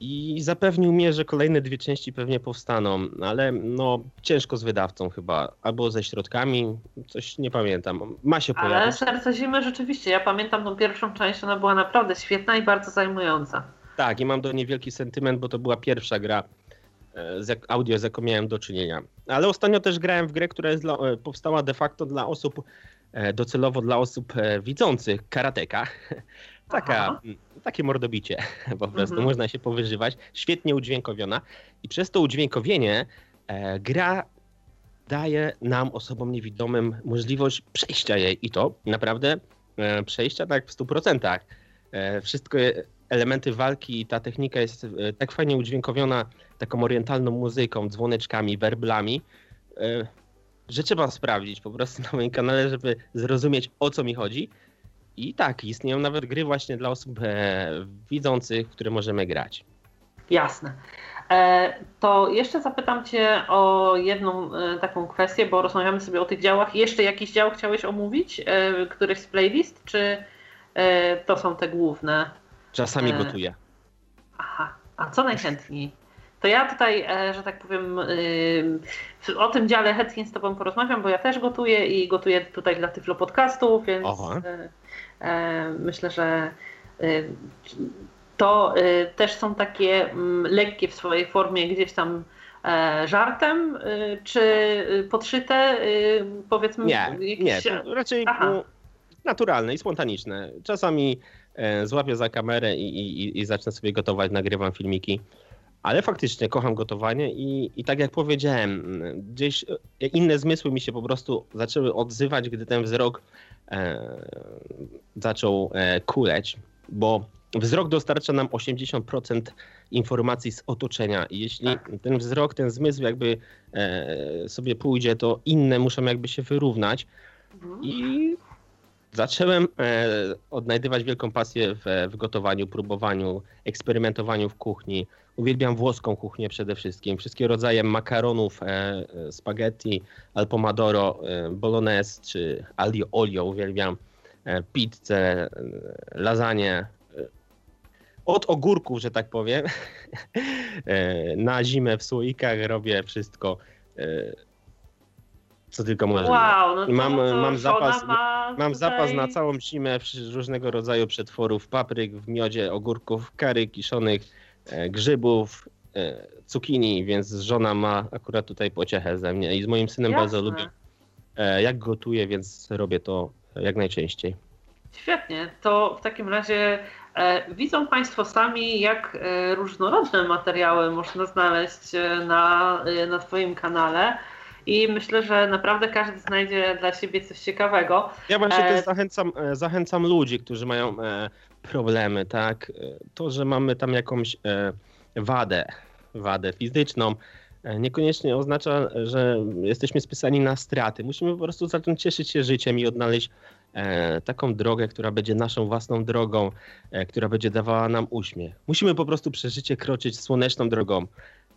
I zapewnił mnie, że kolejne dwie części pewnie powstaną, ale no ciężko z wydawcą chyba, albo ze środkami, coś nie pamiętam. Ma się pojawić. Ale Serce Zimy rzeczywiście, ja pamiętam tą pierwszą część, ona była naprawdę świetna i bardzo zajmująca. Tak, i mam do niej wielki sentyment, bo to była pierwsza gra e, z audio, z jaką miałem do czynienia. Ale ostatnio też grałem w grę, która dla, e, powstała de facto dla osób, e, docelowo dla osób widzących, karateka. Taka, takie mordobicie po prostu, mhm. można się powyżywać. Świetnie udźwiękowiona i przez to udźwiękowienie e, gra daje nam, osobom niewidomym, możliwość przejścia jej i to naprawdę e, przejścia tak w 100%. E, wszystko, elementy walki i ta technika jest e, tak fajnie udźwiękowiona taką orientalną muzyką, dzwoneczkami, werblami, e, że trzeba sprawdzić po prostu na moim kanale, żeby zrozumieć o co mi chodzi. I tak, istnieją nawet gry właśnie dla osób e, widzących, w które możemy grać. Jasne. E, to jeszcze zapytam Cię o jedną e, taką kwestię, bo rozmawiamy sobie o tych działach. Jeszcze jakiś dział chciałeś omówić? Któryś z playlist, czy to są te główne? Czasami gotuję. Aha, a co najchętniej? To ja tutaj, że tak powiem, o tym dziale chętnie z Tobą porozmawiam, bo ja też gotuję i gotuję tutaj dla Tyflo Podcastu, więc Aha. E, myślę, że e, to e, też są takie mm, lekkie w swojej formie gdzieś tam żartem, czy podszyte, powiedzmy? Nie, jakieś... nie raczej Aha. naturalne i spontaniczne. Czasami złapię za kamerę i, i, i zacznę sobie gotować, nagrywam filmiki. Ale faktycznie kocham gotowanie i, i tak jak powiedziałem, gdzieś inne zmysły mi się po prostu zaczęły odzywać, gdy ten wzrok e, zaczął e, kuleć, bo wzrok dostarcza nam 80% informacji z otoczenia i jeśli tak. ten wzrok, ten zmysł jakby e, sobie pójdzie, to inne muszą jakby się wyrównać mhm. i zacząłem e, odnajdywać wielką pasję w, w gotowaniu, próbowaniu, eksperymentowaniu w kuchni. Uwielbiam włoską kuchnię przede wszystkim. Wszystkie rodzaje makaronów, e, e spaghetti, al pomodoro, e, bolognese czy alio olio uwielbiam. Pizzę, lasagne. Od ogórków, że tak powiem, na zimę w słoikach robię wszystko co tylko można. Wow, no to, mam, to mam zapas, ma mam zapas na całą zimę różnego rodzaju przetworów, papryk w miodzie, ogórków, kary kiszonych, grzybów, e, cukinii, więc żona ma akurat tutaj pociechę ze mnie i z moim synem Jasne. bardzo lubię e, jak gotuję, więc robię to jak najczęściej. Świetnie, to w takim razie e, widzą Państwo sami, jak e, różnorodne materiały można znaleźć e, na, na Twoim kanale i myślę, że naprawdę każdy znajdzie dla siebie coś ciekawego. Ja właśnie też e, zachęcam, e, zachęcam ludzi, którzy mają e, problemy, tak? To, że mamy tam jakąś wadę, wadę fizyczną, niekoniecznie oznacza, że jesteśmy spisani na straty. Musimy po prostu zacząć cieszyć się życiem i odnaleźć taką drogę, która będzie naszą własną drogą, która będzie dawała nam uśmiech. Musimy po prostu przez życie kroczyć słoneczną drogą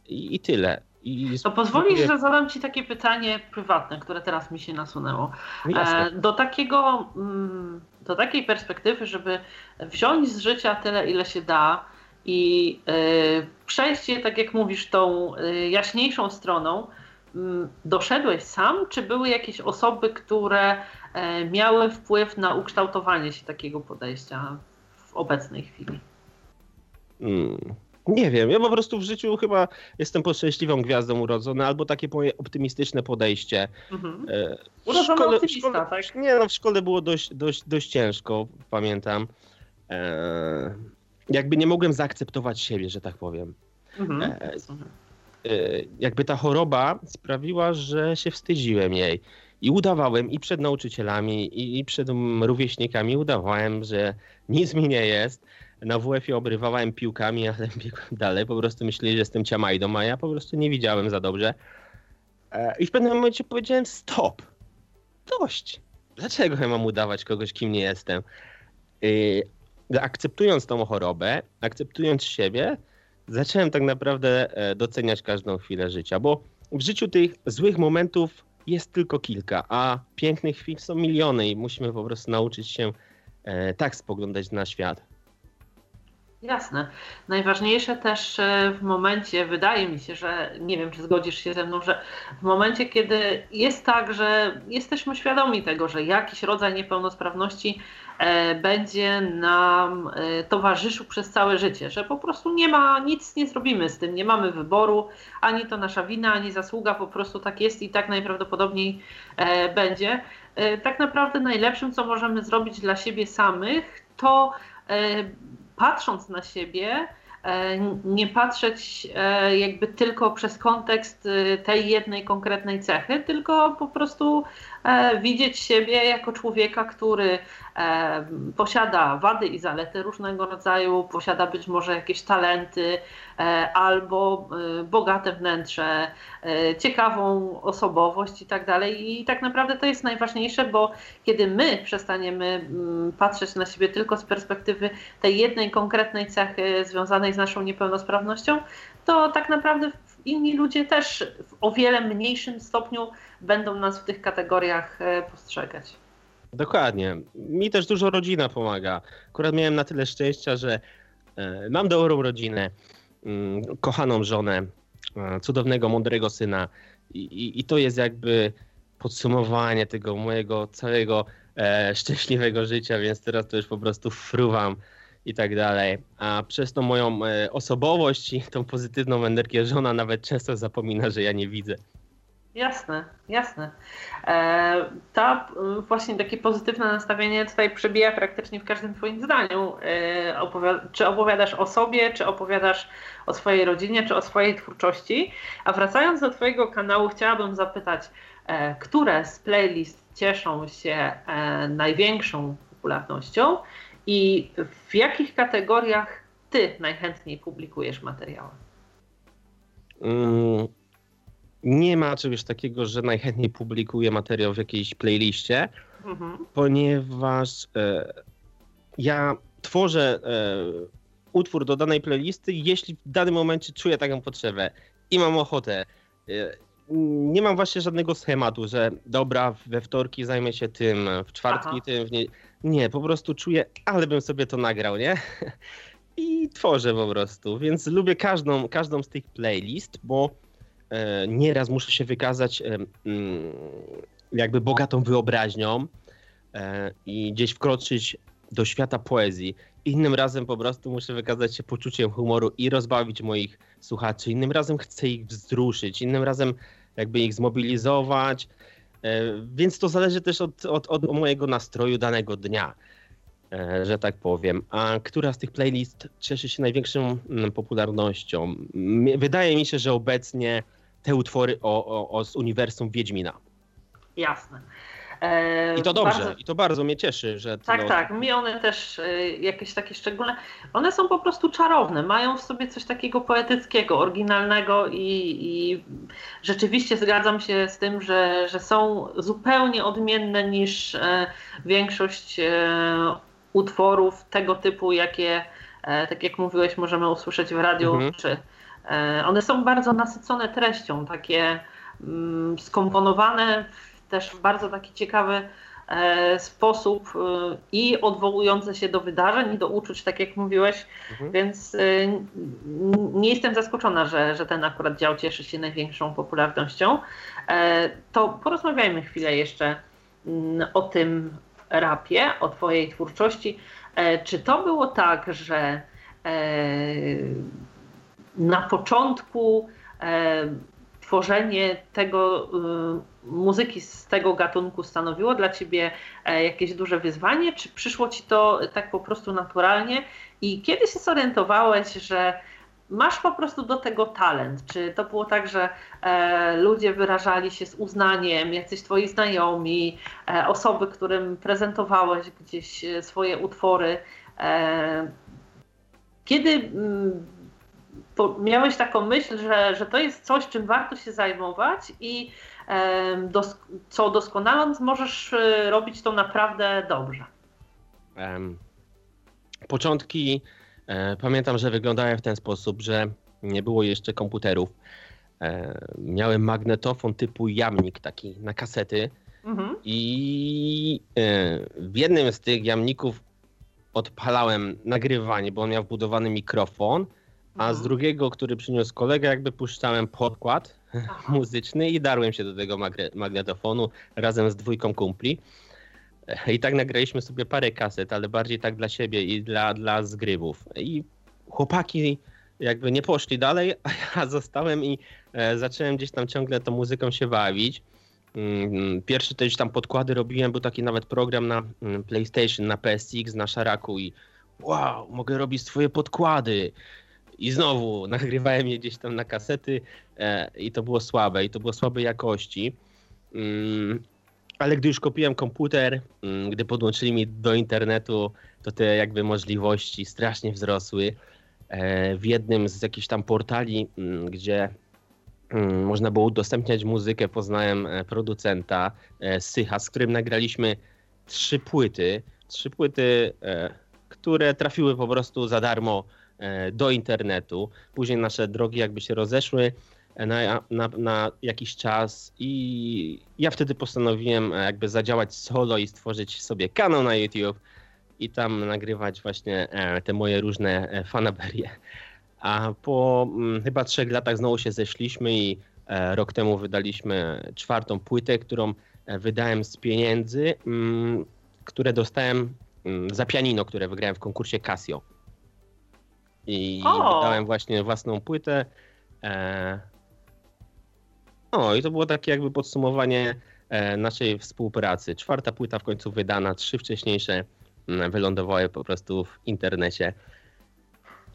i, i tyle. I to pozwolisz, że zadam Ci takie pytanie prywatne, które teraz mi się nasunęło. No e, do takiego, mm, do takiej perspektywy, żeby wziąć z życia tyle, ile się da i e, przejść je, tak jak mówisz, tą e, jaśniejszą stroną, mm, doszedłeś sam, czy były jakieś osoby, które miały wpływ na ukształtowanie się takiego podejścia w obecnej chwili? Hmm. Nie wiem, ja po prostu w życiu chyba jestem pod szczęśliwą gwiazdą urodzony, albo takie moje optymistyczne podejście. Mhm. E, Urodzony szkole, optymista, szkole, tak? Nie no, w szkole było dość, dość, dość ciężko, pamiętam. E, jakby nie mogłem zaakceptować siebie, że tak powiem. Mhm. E, e, jakby ta choroba sprawiła, że się wstydziłem jej. I udawałem i przed nauczycielami, i przed rówieśnikami udawałem, że nic mi nie jest na WF-ie obrywałem piłkami, ale biegłem dalej. Po prostu myśleli, że jestem ciamajdą, a ja po prostu nie widziałem za dobrze. E, I w pewnym momencie powiedziałem stop. Dość. Dlaczego ja mam udawać kogoś, kim nie jestem? I akceptując tą chorobę, akceptując siebie, zacząłem tak naprawdę e, doceniać każdą chwilę życia, bo w życiu tych złych momentów jest tylko kilka, a pięknych chwil są miliony i musimy po prostu nauczyć się e, tak spoglądać na świat. Jasne. Najważniejsze też e, w momencie, wydaje mi się, że nie wiem, czy zgodzisz się ze mną, że w momencie, kiedy jest tak, że jesteśmy świadomi tego, że jakiś rodzaj niepełnosprawności e, będzie nam e, towarzyszył przez całe życie, że po prostu nie ma, nic nie zrobimy z tym, nie mamy wyboru, ani to nasza wina, ani zasługa, po prostu tak jest i tak najprawdopodobniej będzie. Tak naprawdę najlepszym, co możemy zrobić dla siebie samych, to patrząc na siebie, e, nie patrzeć e, jakby tylko przez kontekst e, tej jednej konkretnej cechy, tylko po prostu widzieć siebie jako człowieka, który posiada wady i zalety różnego rodzaju, posiada być może jakieś talenty albo bogate wnętrze, ciekawą osobowość i tak dalej. I tak naprawdę to jest najważniejsze, bo kiedy my przestaniemy mm, patrzeć na siebie tylko z perspektywy tej jednej konkretnej cechy związanej z naszą niepełnosprawnością, to tak naprawdę inni ludzie też o wiele mniejszym stopniu będą nas w tych kategoriach postrzegać. Dokładnie. Mi też dużo rodzina pomaga. Akurat miałem na tyle szczęścia, że e, mam dobrą rodzinę, mm, kochaną żonę, e, cudownego, mądrego syna. I, i, i to jest jakby podsumowanie tego mojego całego e, szczęśliwego życia, więc teraz to już po prostu fruwam i tak dalej. A przez tą moją e, osobowość i tą pozytywną energię żona nawet często zapomina, że ja nie widzę. Jasne, jasne. E, ta właśnie takie pozytywne nastawienie tutaj przebija praktycznie w każdym Twoim zdaniu. E, czy opowiadasz o sobie, czy opowiadasz o swojej rodzinie, czy o swojej twórczości. A wracając do Twojego kanału, chciałabym zapytać, e, które z playlist cieszą się największą popularnością i w jakich kategoriach Ty najchętniej publikujesz materiały? Mm nie ma czegoś takiego, że najchętniej publikuję materiał w jakiejś playliście, mhm. ponieważ e, ja tworzę e, utwór do danej playlisty, jeśli w danym momencie czuję taką potrzebę i mam ochotę. Nie mam właśnie żadnego schematu, że dobra, we wtorki zajmę się tym, w czwartki Aha. tym. W nie... nie, po prostu czuję, ale bym sobie to nagrał, nie? I tworzę po prostu, więc lubię każdą, każdą z tych playlist, bo E, nieraz muszę się wykazać e, jakby bogatą wyobraźnią e, i gdzieś wkroczyć do świata poezji. Innym razem po prostu muszę wykazać się poczuciem humoru i rozbawić moich słuchaczy. Innym razem chcę ich wzruszyć, innym razem jakby ich zmobilizować. Więc to zależy też od, od, od mojego nastroju danego dnia, że tak powiem. A która z tych playlist cieszy się największą mm, popularnością? Wydaje mi się, że obecnie te utwory o, o, o z uniwersum Wiedźmina. Jasne. E, I to dobrze, bardzo... i to bardzo mnie cieszy, że. Tak, no... tak. Mi one też e, jakieś takie szczególne. One są po prostu czarowne, mają w sobie coś takiego poetyckiego, oryginalnego i, i rzeczywiście zgadzam się z tym, że, że są zupełnie odmienne niż e, większość utworów tego typu, jakie, tak jak mówiłeś, możemy usłyszeć w radiu mhm. czy one są bardzo nasycone treścią, takie mm, skomponowane też w bardzo taki ciekawy e, sposób e, i odwołujące się do wydarzeń i do uczuć, tak jak mówiłeś, mhm. więc nie jestem zaskoczona, że, że ten akurat dział cieszy się największą popularnością. To porozmawiajmy chwilę jeszcze o tym rapie, o Twojej twórczości. Czy to było tak, że na początku e, tworzenie tego y, muzyki z tego gatunku stanowiło dla ciebie e, jakieś duże wyzwanie, czy przyszło ci to tak po prostu naturalnie i kiedy się zorientowałeś, że masz po prostu do tego talent? Czy to było tak, że e, ludzie wyrażali się z uznaniem, jacyś twoi znajomi, osoby, którym prezentowałeś gdzieś swoje utwory? Kiedy mm, miałeś taką myśl, że, że to jest coś, czym warto się zajmować i dos co doskonaląc możesz e, robić to naprawdę dobrze. Początki e, pamiętam, że wyglądały w ten sposób, że nie było jeszcze komputerów. E, miałem magnetofon typu jamnik taki na kasety mhm. i e, w jednym z tych jamników odpalałem nagrywanie, bo on miał wbudowany mikrofon, a z Mhm. drugiego, który przyniósł kolega, jakby puszczałem podkład. muzyczny i darłem się do tego magnetofonu razem z dwójką kumpli. I tak nagraliśmy sobie parę kaset, ale bardziej tak dla siebie i dla, dla zgrybów. I chłopaki jakby nie poszli dalej, a ja zostałem i e, zacząłem gdzieś tam ciągle tą muzyką się bawić. Mm, Pierwszy też tam podkłady robiłem, był taki nawet program na mm, PlayStation, na PSX, na Szaraku i wow, mogę robić swoje podkłady. I znowu nagrywałem je gdzieś tam na kasety e, i to było słabe, i to było słabej jakości. Mm, ale gdy już kupiłem komputer, mm, gdy podłączyli mi do internetu, to te jakby możliwości strasznie wzrosły. E, W jednym z jakichś tam portali, mm, gdzie mm, można było udostępniać muzykę, poznałem e, producenta e, Sycha, z którym nagraliśmy trzy płyty. Trzy płyty, e, które trafiły po prostu za darmo do internetu. Później nasze drogi jakby się rozeszły e, na, na, na jakiś czas i ja wtedy postanowiłem e, jakby zadziałać solo i stworzyć sobie kanał na YouTube i tam nagrywać właśnie e, te moje różne e, fanaberie. A po mm, chyba trzech latach znowu się zeszliśmy i e, rok temu wydaliśmy czwartą płytę, którą e, wydałem z pieniędzy, mm, które dostałem mm, za pianino, które wygrałem w konkursie Casio. I O! wydałem właśnie własną płytę. E, no i to było takie jakby podsumowanie e, naszej współpracy. Czwarta płyta w końcu wydana, trzy wcześniejsze wylądowały po prostu w internecie.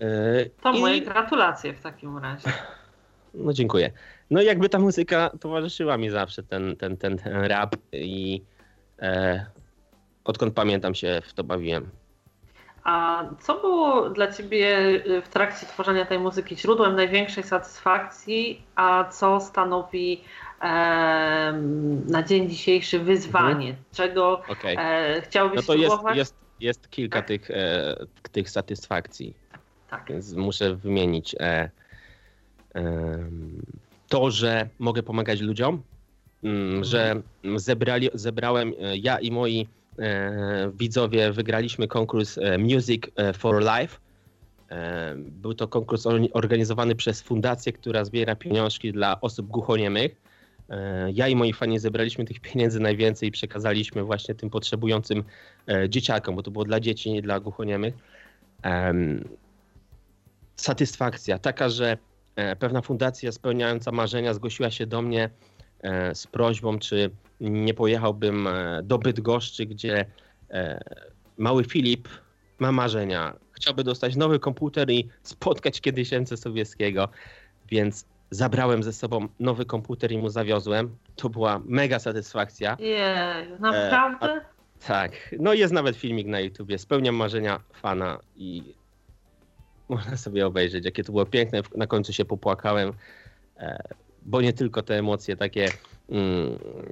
E, To i- moje gratulacje w takim razie. no dziękuję. No i jakby ta muzyka towarzyszyła mi zawsze, ten, ten, ten, ten rap i e, odkąd pamiętam się w to bawiłem. A co było dla Ciebie y, w trakcie tworzenia tej muzyki źródłem największej satysfakcji, a co stanowi em, na dzień dzisiejszy wyzwanie? Czego Okej. e, chciałbyś No to jest, spróbować? jest, jest kilka Tak. tych, e, tych satysfakcji, Tak. więc muszę wymienić. E, to, że mogę pomagać ludziom, mm, że zebrali, zebrałem e, ja i moi e, widzowie wygraliśmy konkurs e, Music e, for Life. E, Był to konkurs or- organizowany przez fundację, która zbiera pieniążki dla osób głuchoniemych. E, Ja i moi fani zebraliśmy tych pieniędzy najwięcej i przekazaliśmy właśnie tym potrzebującym e, dzieciakom, bo to było dla dzieci, nie dla głuchoniemych. Em, Satysfakcja taka, że e, pewna fundacja spełniająca marzenia zgłosiła się do mnie e, z prośbą, czy nie pojechałbym e, do Bydgoszczy, gdzie e, mały Filip ma marzenia. Chciałby dostać nowy komputer i spotkać kiedyś MC Sobieskiego, więc zabrałem ze sobą nowy komputer i mu zawiozłem. To była mega satysfakcja. Jej, naprawdę? Tak, no jest nawet filmik na YouTubie. Spełniam marzenia fana i można sobie obejrzeć, jakie to było piękne. Na końcu się popłakałem, e, bo nie tylko te emocje takie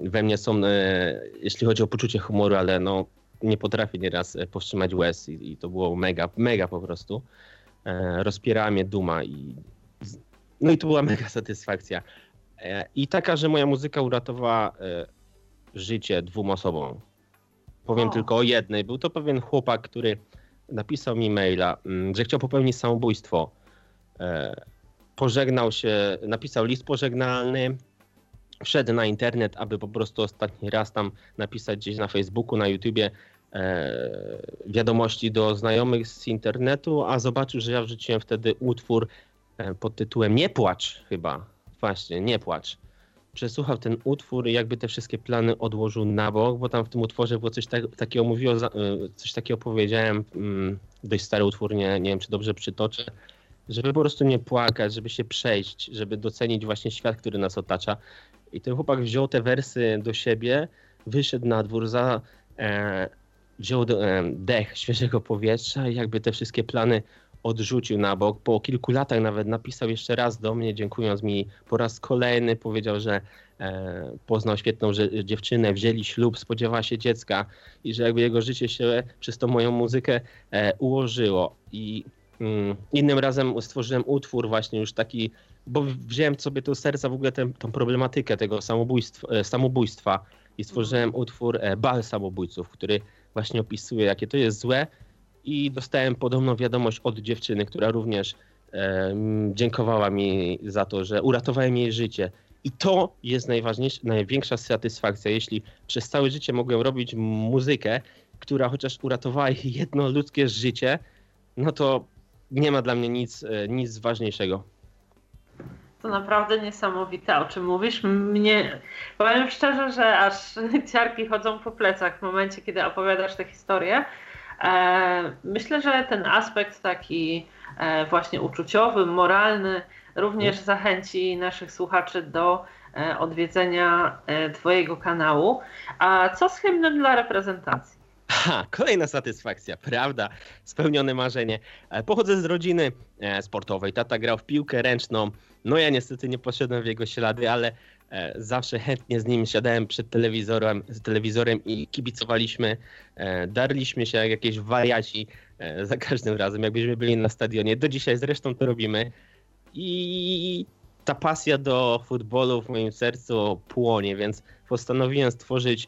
we mnie są, e, jeśli chodzi o poczucie humoru, ale no nie potrafię nieraz e, powstrzymać łez i, i to było mega, mega po prostu. E, rozpierała mnie duma i no i to była mega satysfakcja. I taka, że moja muzyka uratowała życie dwóm osobom. Powiem O. tylko o jednej. Był to pewien chłopak, który napisał mi maila, mm, że chciał popełnić samobójstwo. Pożegnał się, napisał list pożegnalny, wszedł na internet, aby po prostu ostatni raz tam napisać gdzieś na Facebooku, na YouTubie e, wiadomości do znajomych z internetu, a zobaczył, że ja wrzuciłem wtedy utwór e, pod tytułem Nie płacz chyba. Właśnie, nie płacz. Przesłuchał ten utwór i jakby te wszystkie plany odłożył na bok, bo tam w tym utworze było coś tak, takiego mówiło, e, coś takiego powiedziałem, mm, dość stary utwór, nie, nie wiem czy dobrze przytoczę, żeby po prostu nie płakać, żeby się przejść, żeby docenić właśnie świat, który nas otacza. I ten chłopak wziął te wersy do siebie, wyszedł na dwór, za, e, wziął e, dech świeżego powietrza i jakby te wszystkie plany odrzucił na bok. Po kilku latach nawet napisał jeszcze raz do mnie, dziękując mi po raz kolejny. Powiedział, że e, poznał świetną że, dziewczynę, wzięli ślub, spodziewa się dziecka i że jakby jego życie się przez tą moją muzykę e, ułożyło. I mm, innym razem stworzyłem utwór właśnie już taki, bo wziąłem sobie do serca w ogóle tę problematykę tego samobójstwa, e, samobójstwa i stworzyłem utwór e, Bal Samobójców, który właśnie opisuje, jakie to jest złe i dostałem podobną wiadomość od dziewczyny, która również e, dziękowała mi za to, że uratowałem jej życie. I to jest najważniejsza, największa satysfakcja, jeśli przez całe życie mogłem robić muzykę, która chociaż uratowała jedno ludzkie życie, no to nie ma dla mnie nic, e, nic ważniejszego. To naprawdę niesamowite, o czym mówisz. Mnie, powiem szczerze, że aż ciarki chodzą po plecach w momencie, kiedy opowiadasz tę historię. E, myślę, że ten aspekt taki e, właśnie uczuciowy, moralny również mhm. zachęci naszych słuchaczy do odwiedzenia Twojego kanału. A co z hymnem dla reprezentacji? Ha, kolejna satysfakcja, prawda? Spełnione marzenie. E, pochodzę z rodziny e, sportowej. Tata grał w piłkę ręczną. No ja niestety nie poszedłem w jego ślady, ale e, zawsze chętnie z nim siadałem przed telewizorem, z telewizorem i kibicowaliśmy. Darliśmy się jak jakieś wariaci za każdym razem, jakbyśmy byli na stadionie. Do dzisiaj zresztą to robimy. I ta pasja do futbolu w moim sercu płonie, więc postanowiłem stworzyć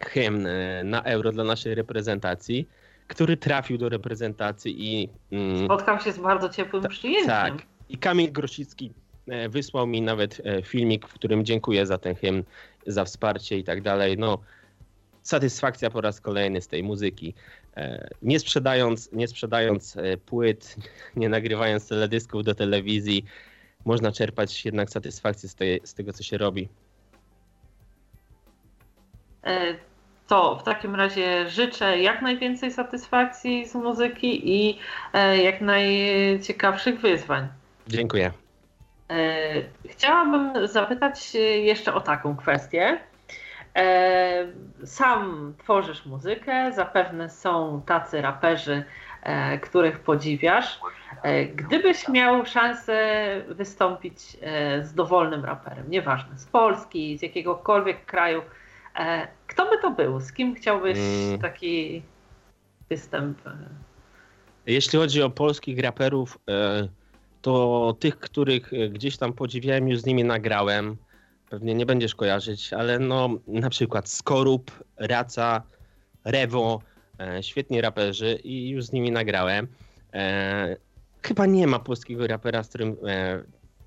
hymn e, na euro dla naszej reprezentacji, który trafił do reprezentacji i... Mm, Spotkał się z bardzo ciepłym ta, przyjęciem. Tak. I Kamil Grosicki e, wysłał mi nawet e, filmik, w którym dziękuję za ten hymn, za wsparcie i tak dalej. No, satysfakcja po raz kolejny z tej muzyki. Nie sprzedając, nie sprzedając płyt, nie nagrywając teledysków do telewizji, można czerpać jednak satysfakcję z, z tego, co się robi. E, to w takim razie życzę jak najwięcej satysfakcji z muzyki i e, jak najciekawszych wyzwań. Dziękuję. E, chciałabym zapytać jeszcze o taką kwestię. Sam tworzysz muzykę, zapewne są tacy raperzy, których podziwiasz. Gdybyś miał szansę wystąpić z dowolnym raperem, nieważne, z Polski, z jakiegokolwiek kraju, E, kto by to był? Z kim chciałbyś mm. taki występ? E? Jeśli chodzi o polskich raperów, e, to tych, których gdzieś tam podziwiałem, już z nimi nagrałem. Pewnie nie będziesz kojarzyć, ale no na przykład Skorup, Raca, Rewo, świetni raperzy i już z nimi nagrałem. Chyba nie ma polskiego rapera, z którym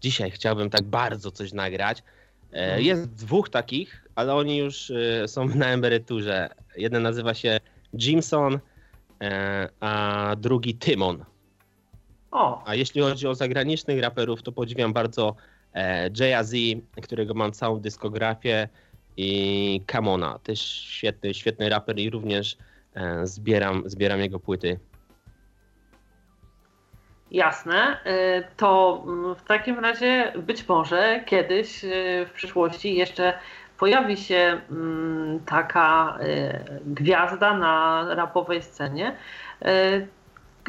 dzisiaj chciałbym tak bardzo coś nagrać. Mhm. Jest dwóch takich, ale oni już y, są na emeryturze. Jeden nazywa się Jimson, e, a drugi Tymon. O. A jeśli chodzi o zagranicznych raperów, to podziwiam bardzo e, Jay-Z, którego mam całą dyskografię i Kamona, też świetny, świetny raper i również e, zbieram, zbieram jego płyty. Jasne. To mm, w takim razie być może kiedyś w przyszłości jeszcze pojawi się mm, taka y, gwiazda na rapowej scenie,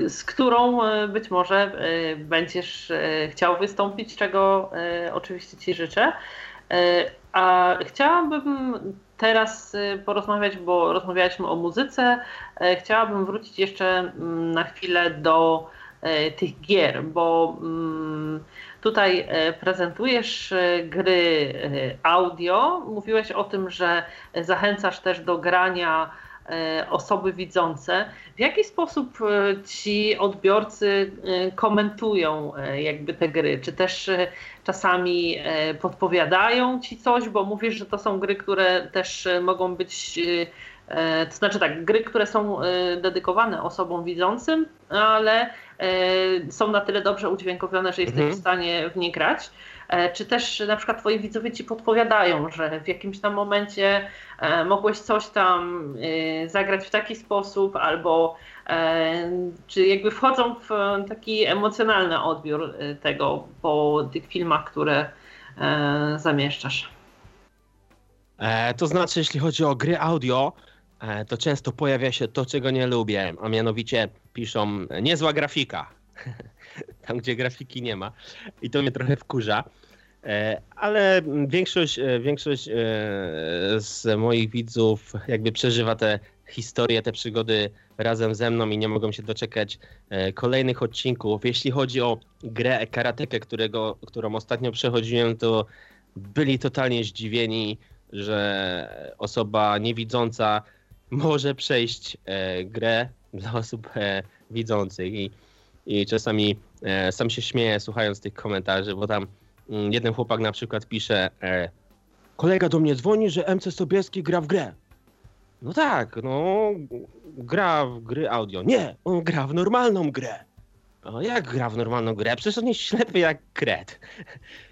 z którą y, być może będziesz chciał wystąpić, czego oczywiście Ci życzę. A chciałabym teraz porozmawiać, bo rozmawialiśmy o muzyce. Chciałabym wrócić jeszcze na chwilę do tych gier, bo mm, Tutaj e, prezentujesz e, gry e, audio. Mówiłeś o tym, że zachęcasz też do grania osoby widzące. W jaki sposób ci odbiorcy komentują jakby te gry? Czy też czasami podpowiadają ci coś, bo mówisz, że to są gry, które też mogą być to znaczy tak, gry, które są dedykowane osobom widzącym, ale E, są na tyle dobrze udźwiękowione, że jesteś mhm. w stanie w nie grać. E, czy też na przykład twoi widzowie ci podpowiadają, że w jakimś tam momencie e, mogłeś coś tam zagrać w taki sposób, albo czy jakby wchodzą w taki emocjonalny odbiór tego po tych filmach, które zamieszczasz? to znaczy, jeśli chodzi o gry audio, to często pojawia się to, czego nie lubię, a mianowicie piszą niezła grafika. Tam, gdzie grafiki nie ma. I to mnie trochę wkurza. E, ale większość, e, większość e, z moich widzów jakby przeżywa te historie, te przygody razem ze mną i nie mogą się doczekać kolejnych odcinków. Jeśli chodzi o grę karatekę, którego, którą ostatnio przechodziłem, to byli totalnie zdziwieni, że osoba niewidząca może przejść grę dla osób widzących i, i czasami sam się śmieję słuchając tych komentarzy, bo tam mm, jeden chłopak na przykład pisze e, kolega do mnie dzwoni, że MC Sobieski gra w grę. No tak, no gra w gry audio. Nie, on gra w normalną grę. O, jak gra w normalną grę? Przecież on jest ślepy jak kret.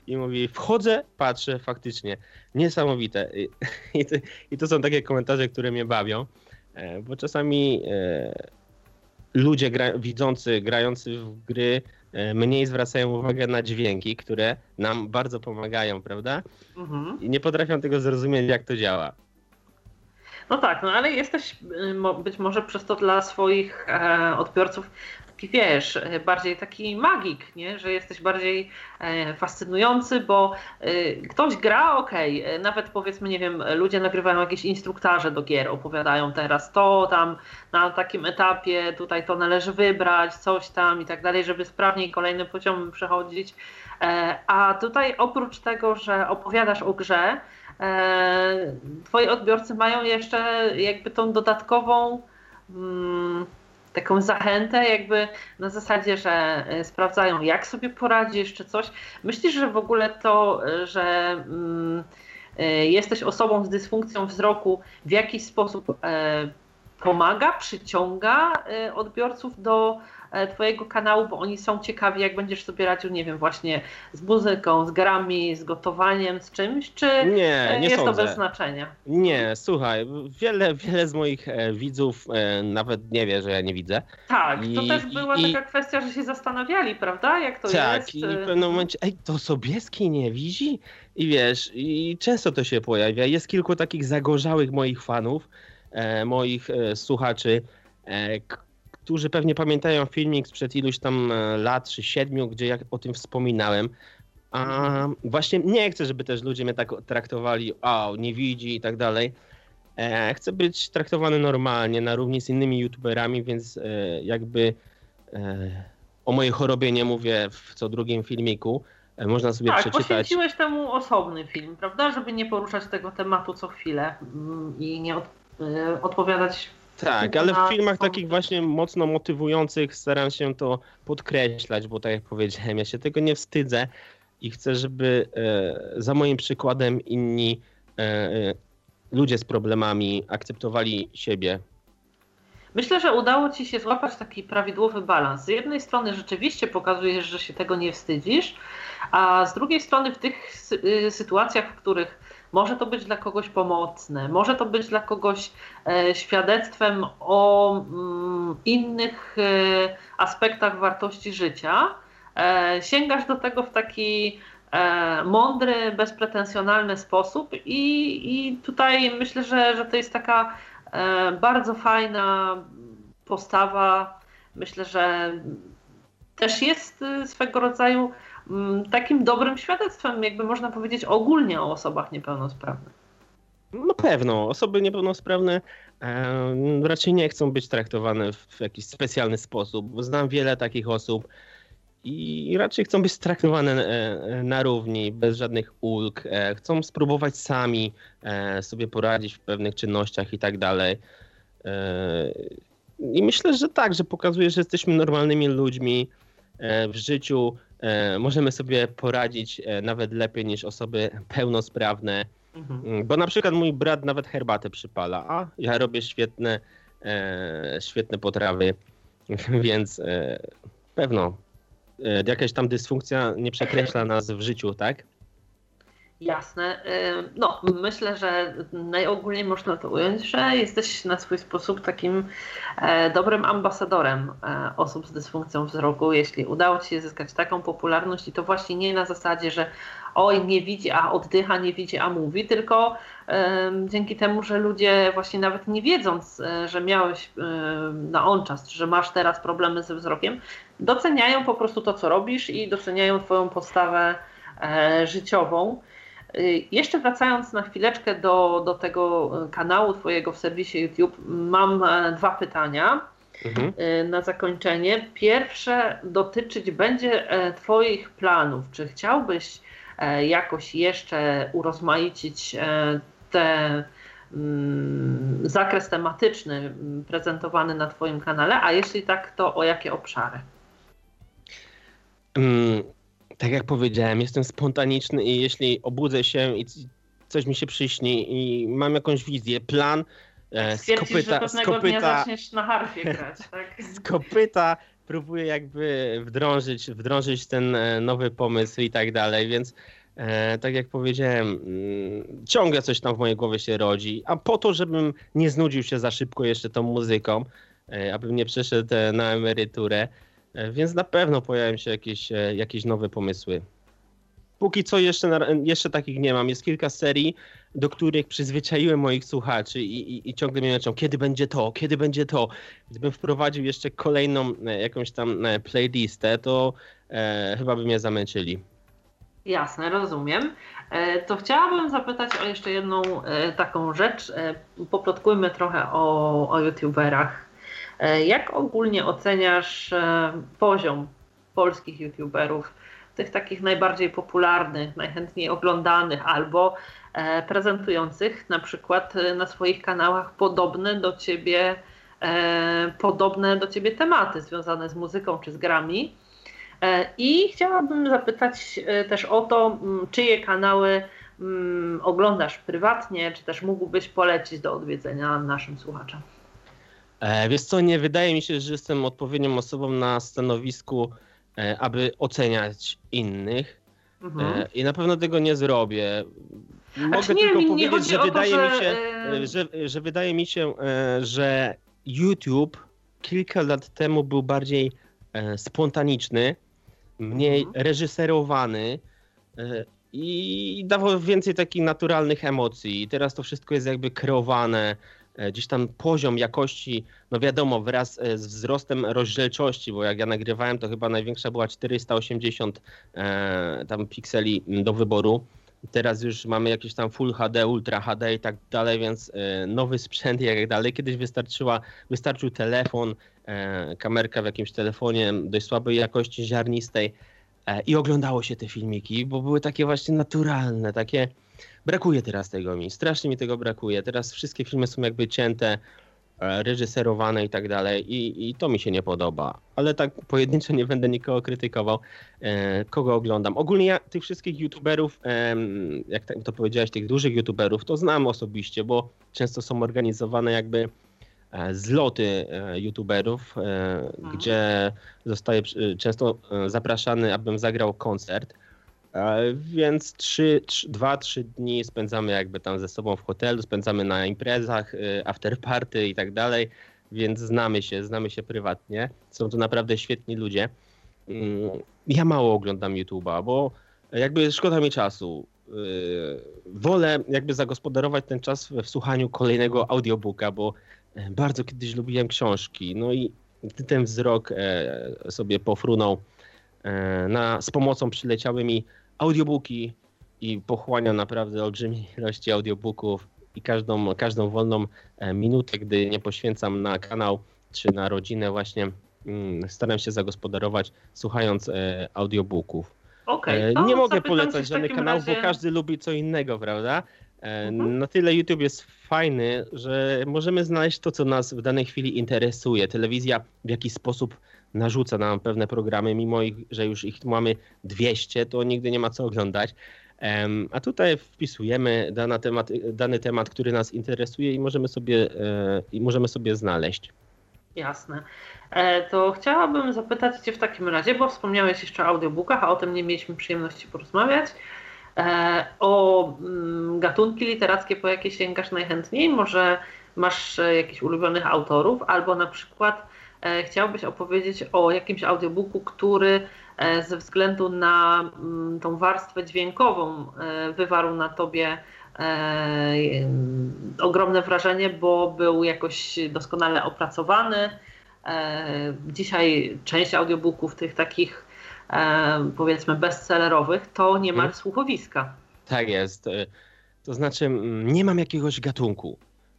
I mówi, wchodzę, patrzę, faktycznie, niesamowite. I, i, to, i to są takie komentarze, które mnie bawią, e, bo czasami e, ludzie gra, widzący, grający w gry e, mniej zwracają uwagę na dźwięki, które nam bardzo pomagają, prawda? Mhm. I nie potrafią tego zrozumieć, jak to działa. No tak, no ale jesteś y, być może przez to dla swoich e, odbiorców taki, wiesz, e, bardziej taki magik, nie? że jesteś bardziej e, fascynujący, bo ktoś gra, okej, okay. nawet powiedzmy, nie wiem, ludzie nagrywają jakieś instruktaże do gier, opowiadają teraz to tam na takim etapie, tutaj to należy wybrać, coś tam i tak dalej, żeby sprawniej kolejnym poziomem przechodzić. A tutaj oprócz tego, że opowiadasz o grze, E, twoi odbiorcy mają jeszcze jakby tą dodatkową mm, taką zachętę, jakby na zasadzie, że e, sprawdzają, jak sobie poradzisz, czy coś. Myślisz, że w ogóle to, że mm, e, jesteś osobą z dysfunkcją wzroku w jakiś sposób pomaga, przyciąga odbiorców do E, twojego kanału, bo oni są ciekawi, jak będziesz sobie radził, nie wiem, właśnie z muzyką, z grami, z gotowaniem, z czymś, czy nie, e, nie jest sądzę. to bez znaczenia? Nie, słuchaj, wiele, wiele z moich e, widzów nawet nie wie, że ja nie widzę. Tak, I, to też była i, taka kwestia, że się zastanawiali, prawda, jak to tak, jest. Tak, i w pewnym momencie, ej, to Sobieski nie widzi? I wiesz, i często to się pojawia. Jest kilku takich zagorzałych moich fanów, e, moich e, słuchaczy, e, którzy pewnie pamiętają filmik sprzed iluś tam e, lat, czy siedmiu, gdzie ja o tym wspominałem. A właśnie nie chcę, żeby też ludzie mnie tak traktowali, o, nie widzi i tak dalej. E, chcę być traktowany normalnie, na równi z innymi youtuberami, więc e, jakby o mojej chorobie nie mówię w co drugim filmiku. Można sobie tak, przeczytać. poświęciłeś temu osobny film, prawda? Żeby nie poruszać tego tematu co chwilę mm, i nie odpowiadać tak, ale w filmach takich właśnie mocno motywujących staram się to podkreślać, bo tak jak powiedziałem, ja się tego nie wstydzę i chcę, żeby e, za moim przykładem inni e, e, ludzie z problemami akceptowali siebie. Myślę, że udało Ci się złapać taki prawidłowy balans. Z jednej strony rzeczywiście pokazujesz, że się tego nie wstydzisz, a z drugiej strony w tych y, sytuacjach, w których może to być dla kogoś pomocne, może to być dla kogoś e, świadectwem o mm, innych e, aspektach wartości życia. E, sięgasz do tego w taki mądry, bezpretensjonalny sposób i, i tutaj myślę, że, że to jest taka bardzo fajna postawa. Myślę, że też jest swego rodzaju takim dobrym świadectwem, jakby można powiedzieć, ogólnie o osobach niepełnosprawnych. No pewno, osoby niepełnosprawne e, raczej nie chcą być traktowane w jakiś specjalny sposób. Znam wiele takich osób i raczej chcą być traktowane e, na równi, bez żadnych ulg. E, chcą spróbować sami e, sobie poradzić w pewnych czynnościach i tak dalej. E, I myślę, że tak, że pokazuje, że jesteśmy normalnymi ludźmi w życiu E, możemy sobie poradzić e, nawet lepiej niż osoby pełnosprawne. Mhm. Mm, bo na przykład mój brat nawet herbatę przypala, a ja robię świetne, e, świetne potrawy, więc pewno jakaś tam dysfunkcja nie przekreśla nas w życiu, tak? Jasne. No, myślę, że najogólniej można to ująć, że jesteś na swój sposób takim e, dobrym ambasadorem e, osób z dysfunkcją wzroku. Jeśli udało Ci się zyskać taką popularność i to właśnie nie na zasadzie, że oj, nie widzi, a oddycha, nie widzi, a mówi, tylko dzięki temu, że ludzie właśnie nawet nie wiedząc, e, że miałeś na on czas, że masz teraz problemy ze wzrokiem, doceniają po prostu to, co robisz i doceniają Twoją postawę życiową. Y, jeszcze wracając na chwileczkę do, do tego kanału Twojego w serwisie YouTube, mam e, dwa pytania mhm. Y, na zakończenie. Pierwsze dotyczyć będzie e, Twoich planów. Czy chciałbyś e, jakoś jeszcze urozmaicić te mm, zakres tematyczny mm, prezentowany na Twoim kanale, a jeśli tak, to o jakie obszary? Tak jak powiedziałem, jestem spontaniczny i jeśli obudzę się i coś mi się przyśni i mam jakąś wizję, plan, e, z kopyta, że z kopyta, zaczniesz na harfie grać, tak? Z kopyta próbuję jakby wdrążyć, wdrążyć ten e, nowy pomysł i tak dalej, więc e, tak jak powiedziałem, mm, ciągle coś tam w mojej głowie się rodzi, a po to, żebym nie znudził się za szybko jeszcze tą muzyką, e, abym nie przeszedł e, na emeryturę, więc na pewno pojawią się jakieś, e, jakieś nowe pomysły. Póki co jeszcze, jeszcze takich nie mam. Jest kilka serii, do których przyzwyczaiłem moich słuchaczy i, i, i ciągle mnie męczą, kiedy będzie to, kiedy będzie to. Gdybym wprowadził jeszcze kolejną e, jakąś tam e, playlistę, to e, chyba by mnie zamęczyli. Jasne, rozumiem. E, to chciałabym zapytać o jeszcze jedną e, taką rzecz. E, poplotkujmy trochę o, o YouTuberach. Jak ogólnie oceniasz poziom polskich YouTuberów? tych takich najbardziej popularnych, najchętniej oglądanych albo e, prezentujących na przykład e, na swoich kanałach podobne do ciebie, e, podobne do ciebie tematy związane z muzyką czy z grami. I chciałabym zapytać też o to, czyje kanały oglądasz prywatnie, czy też mógłbyś polecić do odwiedzenia naszym słuchaczom? Wiesz co, nie wydaje mi się, że jestem odpowiednią osobą na stanowisku E, aby oceniać innych. Mhm. E, I na pewno tego nie zrobię. Mogę tylko nie, powiedzieć, że, wydaje to, że... Mi się, e, że, że wydaje mi się, że YouTube kilka lat temu był bardziej spontaniczny, mniej mhm. reżyserowany i dawał więcej takich naturalnych emocji. I teraz to wszystko jest jakby kreowane E, gdzieś tam poziom jakości, no wiadomo, wraz e, z wzrostem rozdzielczości, bo jak ja nagrywałem, to chyba największa była 480 e, tam pikseli do wyboru. Teraz już mamy jakieś tam Full HD, Ultra HD i tak dalej, więc nowy sprzęt i jak dalej. Kiedyś wystarczyła, wystarczył telefon, kamerka w jakimś telefonie dość słabej jakości, ziarnistej i oglądało się te filmiki, bo były takie właśnie naturalne, takie Brakuje teraz tego mi, strasznie mi tego brakuje. Teraz wszystkie filmy są jakby cięte, e, reżyserowane i tak dalej i, i to mi się nie podoba. Ale tak pojedynczo nie będę nikogo krytykował, e, kogo oglądam. Ogólnie ja tych wszystkich youtuberów, e, jak to powiedziałeś, tych dużych youtuberów, to znam osobiście, bo często są organizowane jakby zloty youtuberów, mhm. gdzie zostaje często zapraszany, abym zagrał koncert. E, więc 2-3 dni spędzamy jakby tam ze sobą w hotelu, spędzamy na imprezach, e, afterparty i tak dalej, więc znamy się, znamy się prywatnie. Są to naprawdę świetni ludzie. Mm, ja mało oglądam YouTube'a, bo jakby szkoda mi czasu. E, wolę jakby zagospodarować ten czas w słuchaniu kolejnego audiobooka, bo bardzo kiedyś lubiłem książki. No i ten wzrok sobie pofrunął na, z pomocą przyleciały mi audiobooki i pochłania naprawdę olbrzymiej ilości audiobooków i każdą, każdą wolną e, minutę, gdy nie poświęcam na kanał czy na rodzinę właśnie mm, staram się zagospodarować słuchając e, audiobooków. Okay, nie mogę polecać żadnych kanałów, razie... bo każdy lubi co innego, prawda? Mhm. Na tyle YouTube jest fajny, że możemy znaleźć to, co nas w danej chwili interesuje. Telewizja w jakiś sposób narzuca nam pewne programy, mimo ich, że już ich mamy 200, to nigdy nie ma co oglądać. A tutaj wpisujemy dany temat, dany temat, który nas interesuje i możemy sobie, e, i możemy sobie znaleźć. Jasne. E, to chciałabym zapytać Cię w takim razie, bo wspomniałeś jeszcze o audiobookach, a o tym nie mieliśmy przyjemności porozmawiać. E, o mm, gatunki literackie, po jakie sięgasz najchętniej? Może masz jakichś ulubionych autorów, albo na przykład chciałbyś opowiedzieć o jakimś audiobooku, który e, ze względu na mm, tą warstwę dźwiękową e, wywarł na tobie ogromne wrażenie, bo był jakoś doskonale opracowany. Dzisiaj część audiobooków tych takich powiedzmy bestsellerowych to nie ma hmm. słuchowiska. Tak jest. To znaczy nie mam jakiegoś gatunku,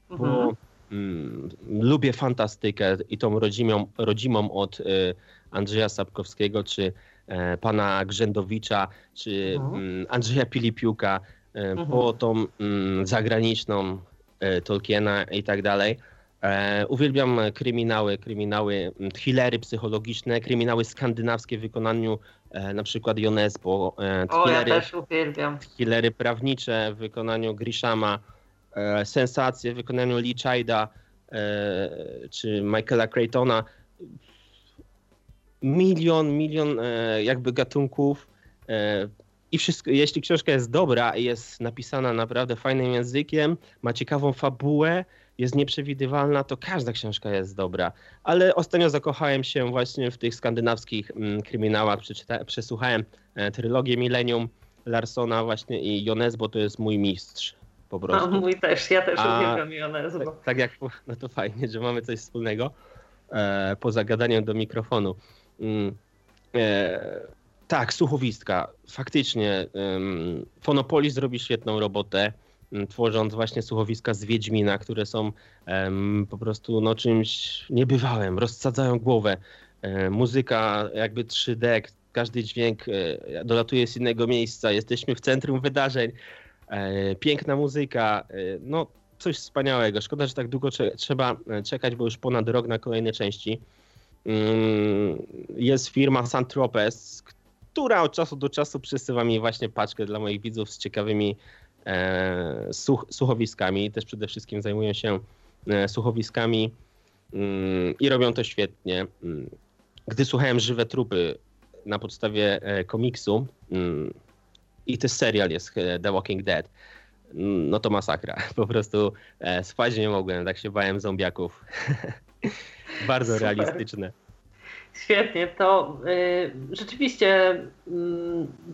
bo mhm. Mm, lubię fantastykę i tą rodzimą, rodzimą od y, Andrzeja Sapkowskiego, czy e, pana Grzędowicza, czy mhm. Mm, Andrzeja Pilipiuka, e, mhm. po tą mm, zagraniczną Tolkiena i tak dalej. E, uwielbiam kryminały, kryminały, thrillery psychologiczne, kryminały skandynawskie w wykonaniu e, na przykład Jonesbo. E, o, ja też uwielbiam. Thrillery prawnicze w wykonaniu Grishama, e, sensacje w wykonaniu Lee Chida e, czy Michaela Craytona. Milion, milion e, jakby gatunków i wszystko, jeśli książka jest dobra i jest napisana naprawdę fajnym językiem, ma ciekawą fabułę, jest nieprzewidywalna, to każda książka jest dobra. Ale ostatnio zakochałem się właśnie w tych skandynawskich mm, kryminałach. Przesłuchałem e, trylogię Millennium Larsona właśnie i Jones, bo to jest mój mistrz. Po prostu. A mój też, ja też A, uwielbiam. Tak, tak, jak, no to fajnie, że mamy coś wspólnego e, poza gadaniem do mikrofonu. Mm, e, tak, słuchowistka. Faktycznie um, Fonopolis robi świetną robotę, um, tworząc właśnie słuchowiska z Wiedźmina, które są um, po prostu no, czymś niebywałym, rozsadzają głowę. E, muzyka jakby 3D, każdy dźwięk e, dolatuje z innego miejsca, jesteśmy w centrum wydarzeń. E, piękna muzyka, e, no coś wspaniałego. Szkoda, że tak długo trzeba e, czekać, bo już ponad rok na kolejne części. Mm, jest firma Santropes, która od czasu do czasu przesyła mi właśnie paczkę dla moich widzów z ciekawymi e, słuch słuchowiskami. Też przede wszystkim zajmują się e, słuchowiskami mm, i robią to świetnie. Mm, gdy słuchałem Żywe Trupy na podstawie e, komiksu i też serial jest e, The Walking Dead, no to masakra. Po prostu e, spać nie mogłem, tak się bałem zombiaków. Bardzo Super. realistyczne. Świetnie, to y, rzeczywiście y,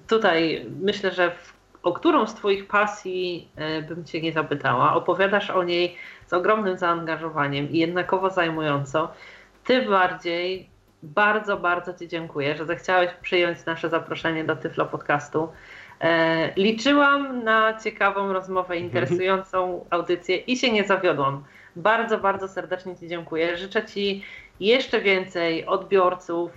tutaj myślę, że w, o którą z Twoich pasji y, bym Cię nie zapytała. Opowiadasz o niej z ogromnym zaangażowaniem i jednakowo zajmująco. Ty bardziej, bardzo, bardzo Ci dziękuję, że zechciałeś przyjąć nasze zaproszenie do Tyflo Podcastu. E, liczyłam na ciekawą rozmowę, interesującą audycję i się nie zawiodłam. Bardzo, bardzo serdecznie Ci dziękuję. Życzę Ci jeszcze więcej odbiorców,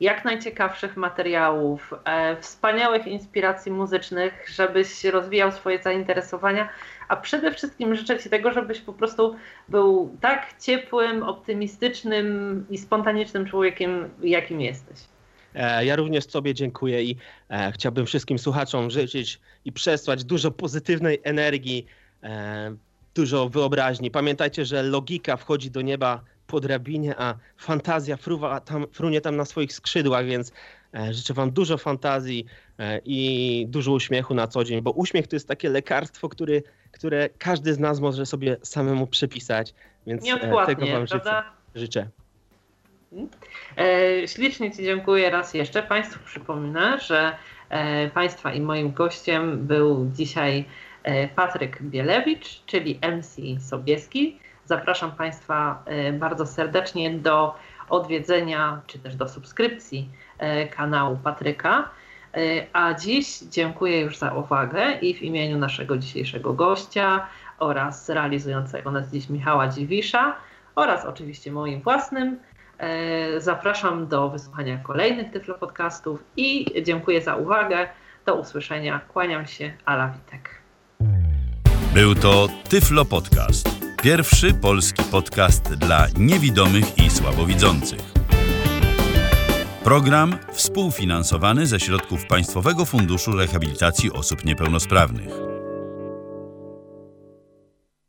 jak najciekawszych materiałów, e, wspaniałych inspiracji muzycznych, żebyś rozwijał swoje zainteresowania, a przede wszystkim życzę Ci tego, żebyś po prostu był tak ciepłym, optymistycznym i spontanicznym człowiekiem, jakim jesteś. E, ja również Tobie dziękuję i e, chciałbym wszystkim słuchaczom życzyć i przesłać dużo pozytywnej energii, e, dużo wyobraźni. Pamiętajcie, że logika wchodzi do nieba po drabinie, a fantazja fruwa tam, frunie tam na swoich skrzydłach, więc życzę Wam dużo fantazji i dużo uśmiechu na co dzień, bo uśmiech to jest takie lekarstwo, który, które każdy z nas może sobie samemu przepisać, więc tego Wam życzę. życzę. Hmm? ślicznie Ci dziękuję raz jeszcze. Państwu przypomnę, że Państwa i moim gościem był dzisiaj Patryk Bielewicz, czyli MC Sobieski. Zapraszam Państwa e, bardzo serdecznie do odwiedzenia czy też do subskrypcji e, kanału Patryka. E, a dziś dziękuję już za uwagę i w imieniu naszego dzisiejszego gościa oraz realizującego nas dziś Michała Dziwisza oraz oczywiście moim własnym. Zapraszam do wysłuchania kolejnych Tyflo Podcastów i dziękuję za uwagę. Do usłyszenia. Kłaniam się, Ala Witek. Był to Tyflo Podcast. Pierwszy polski podcast dla niewidomych i słabowidzących. Program współfinansowany ze środków Państwowego Funduszu Rehabilitacji Osób Niepełnosprawnych.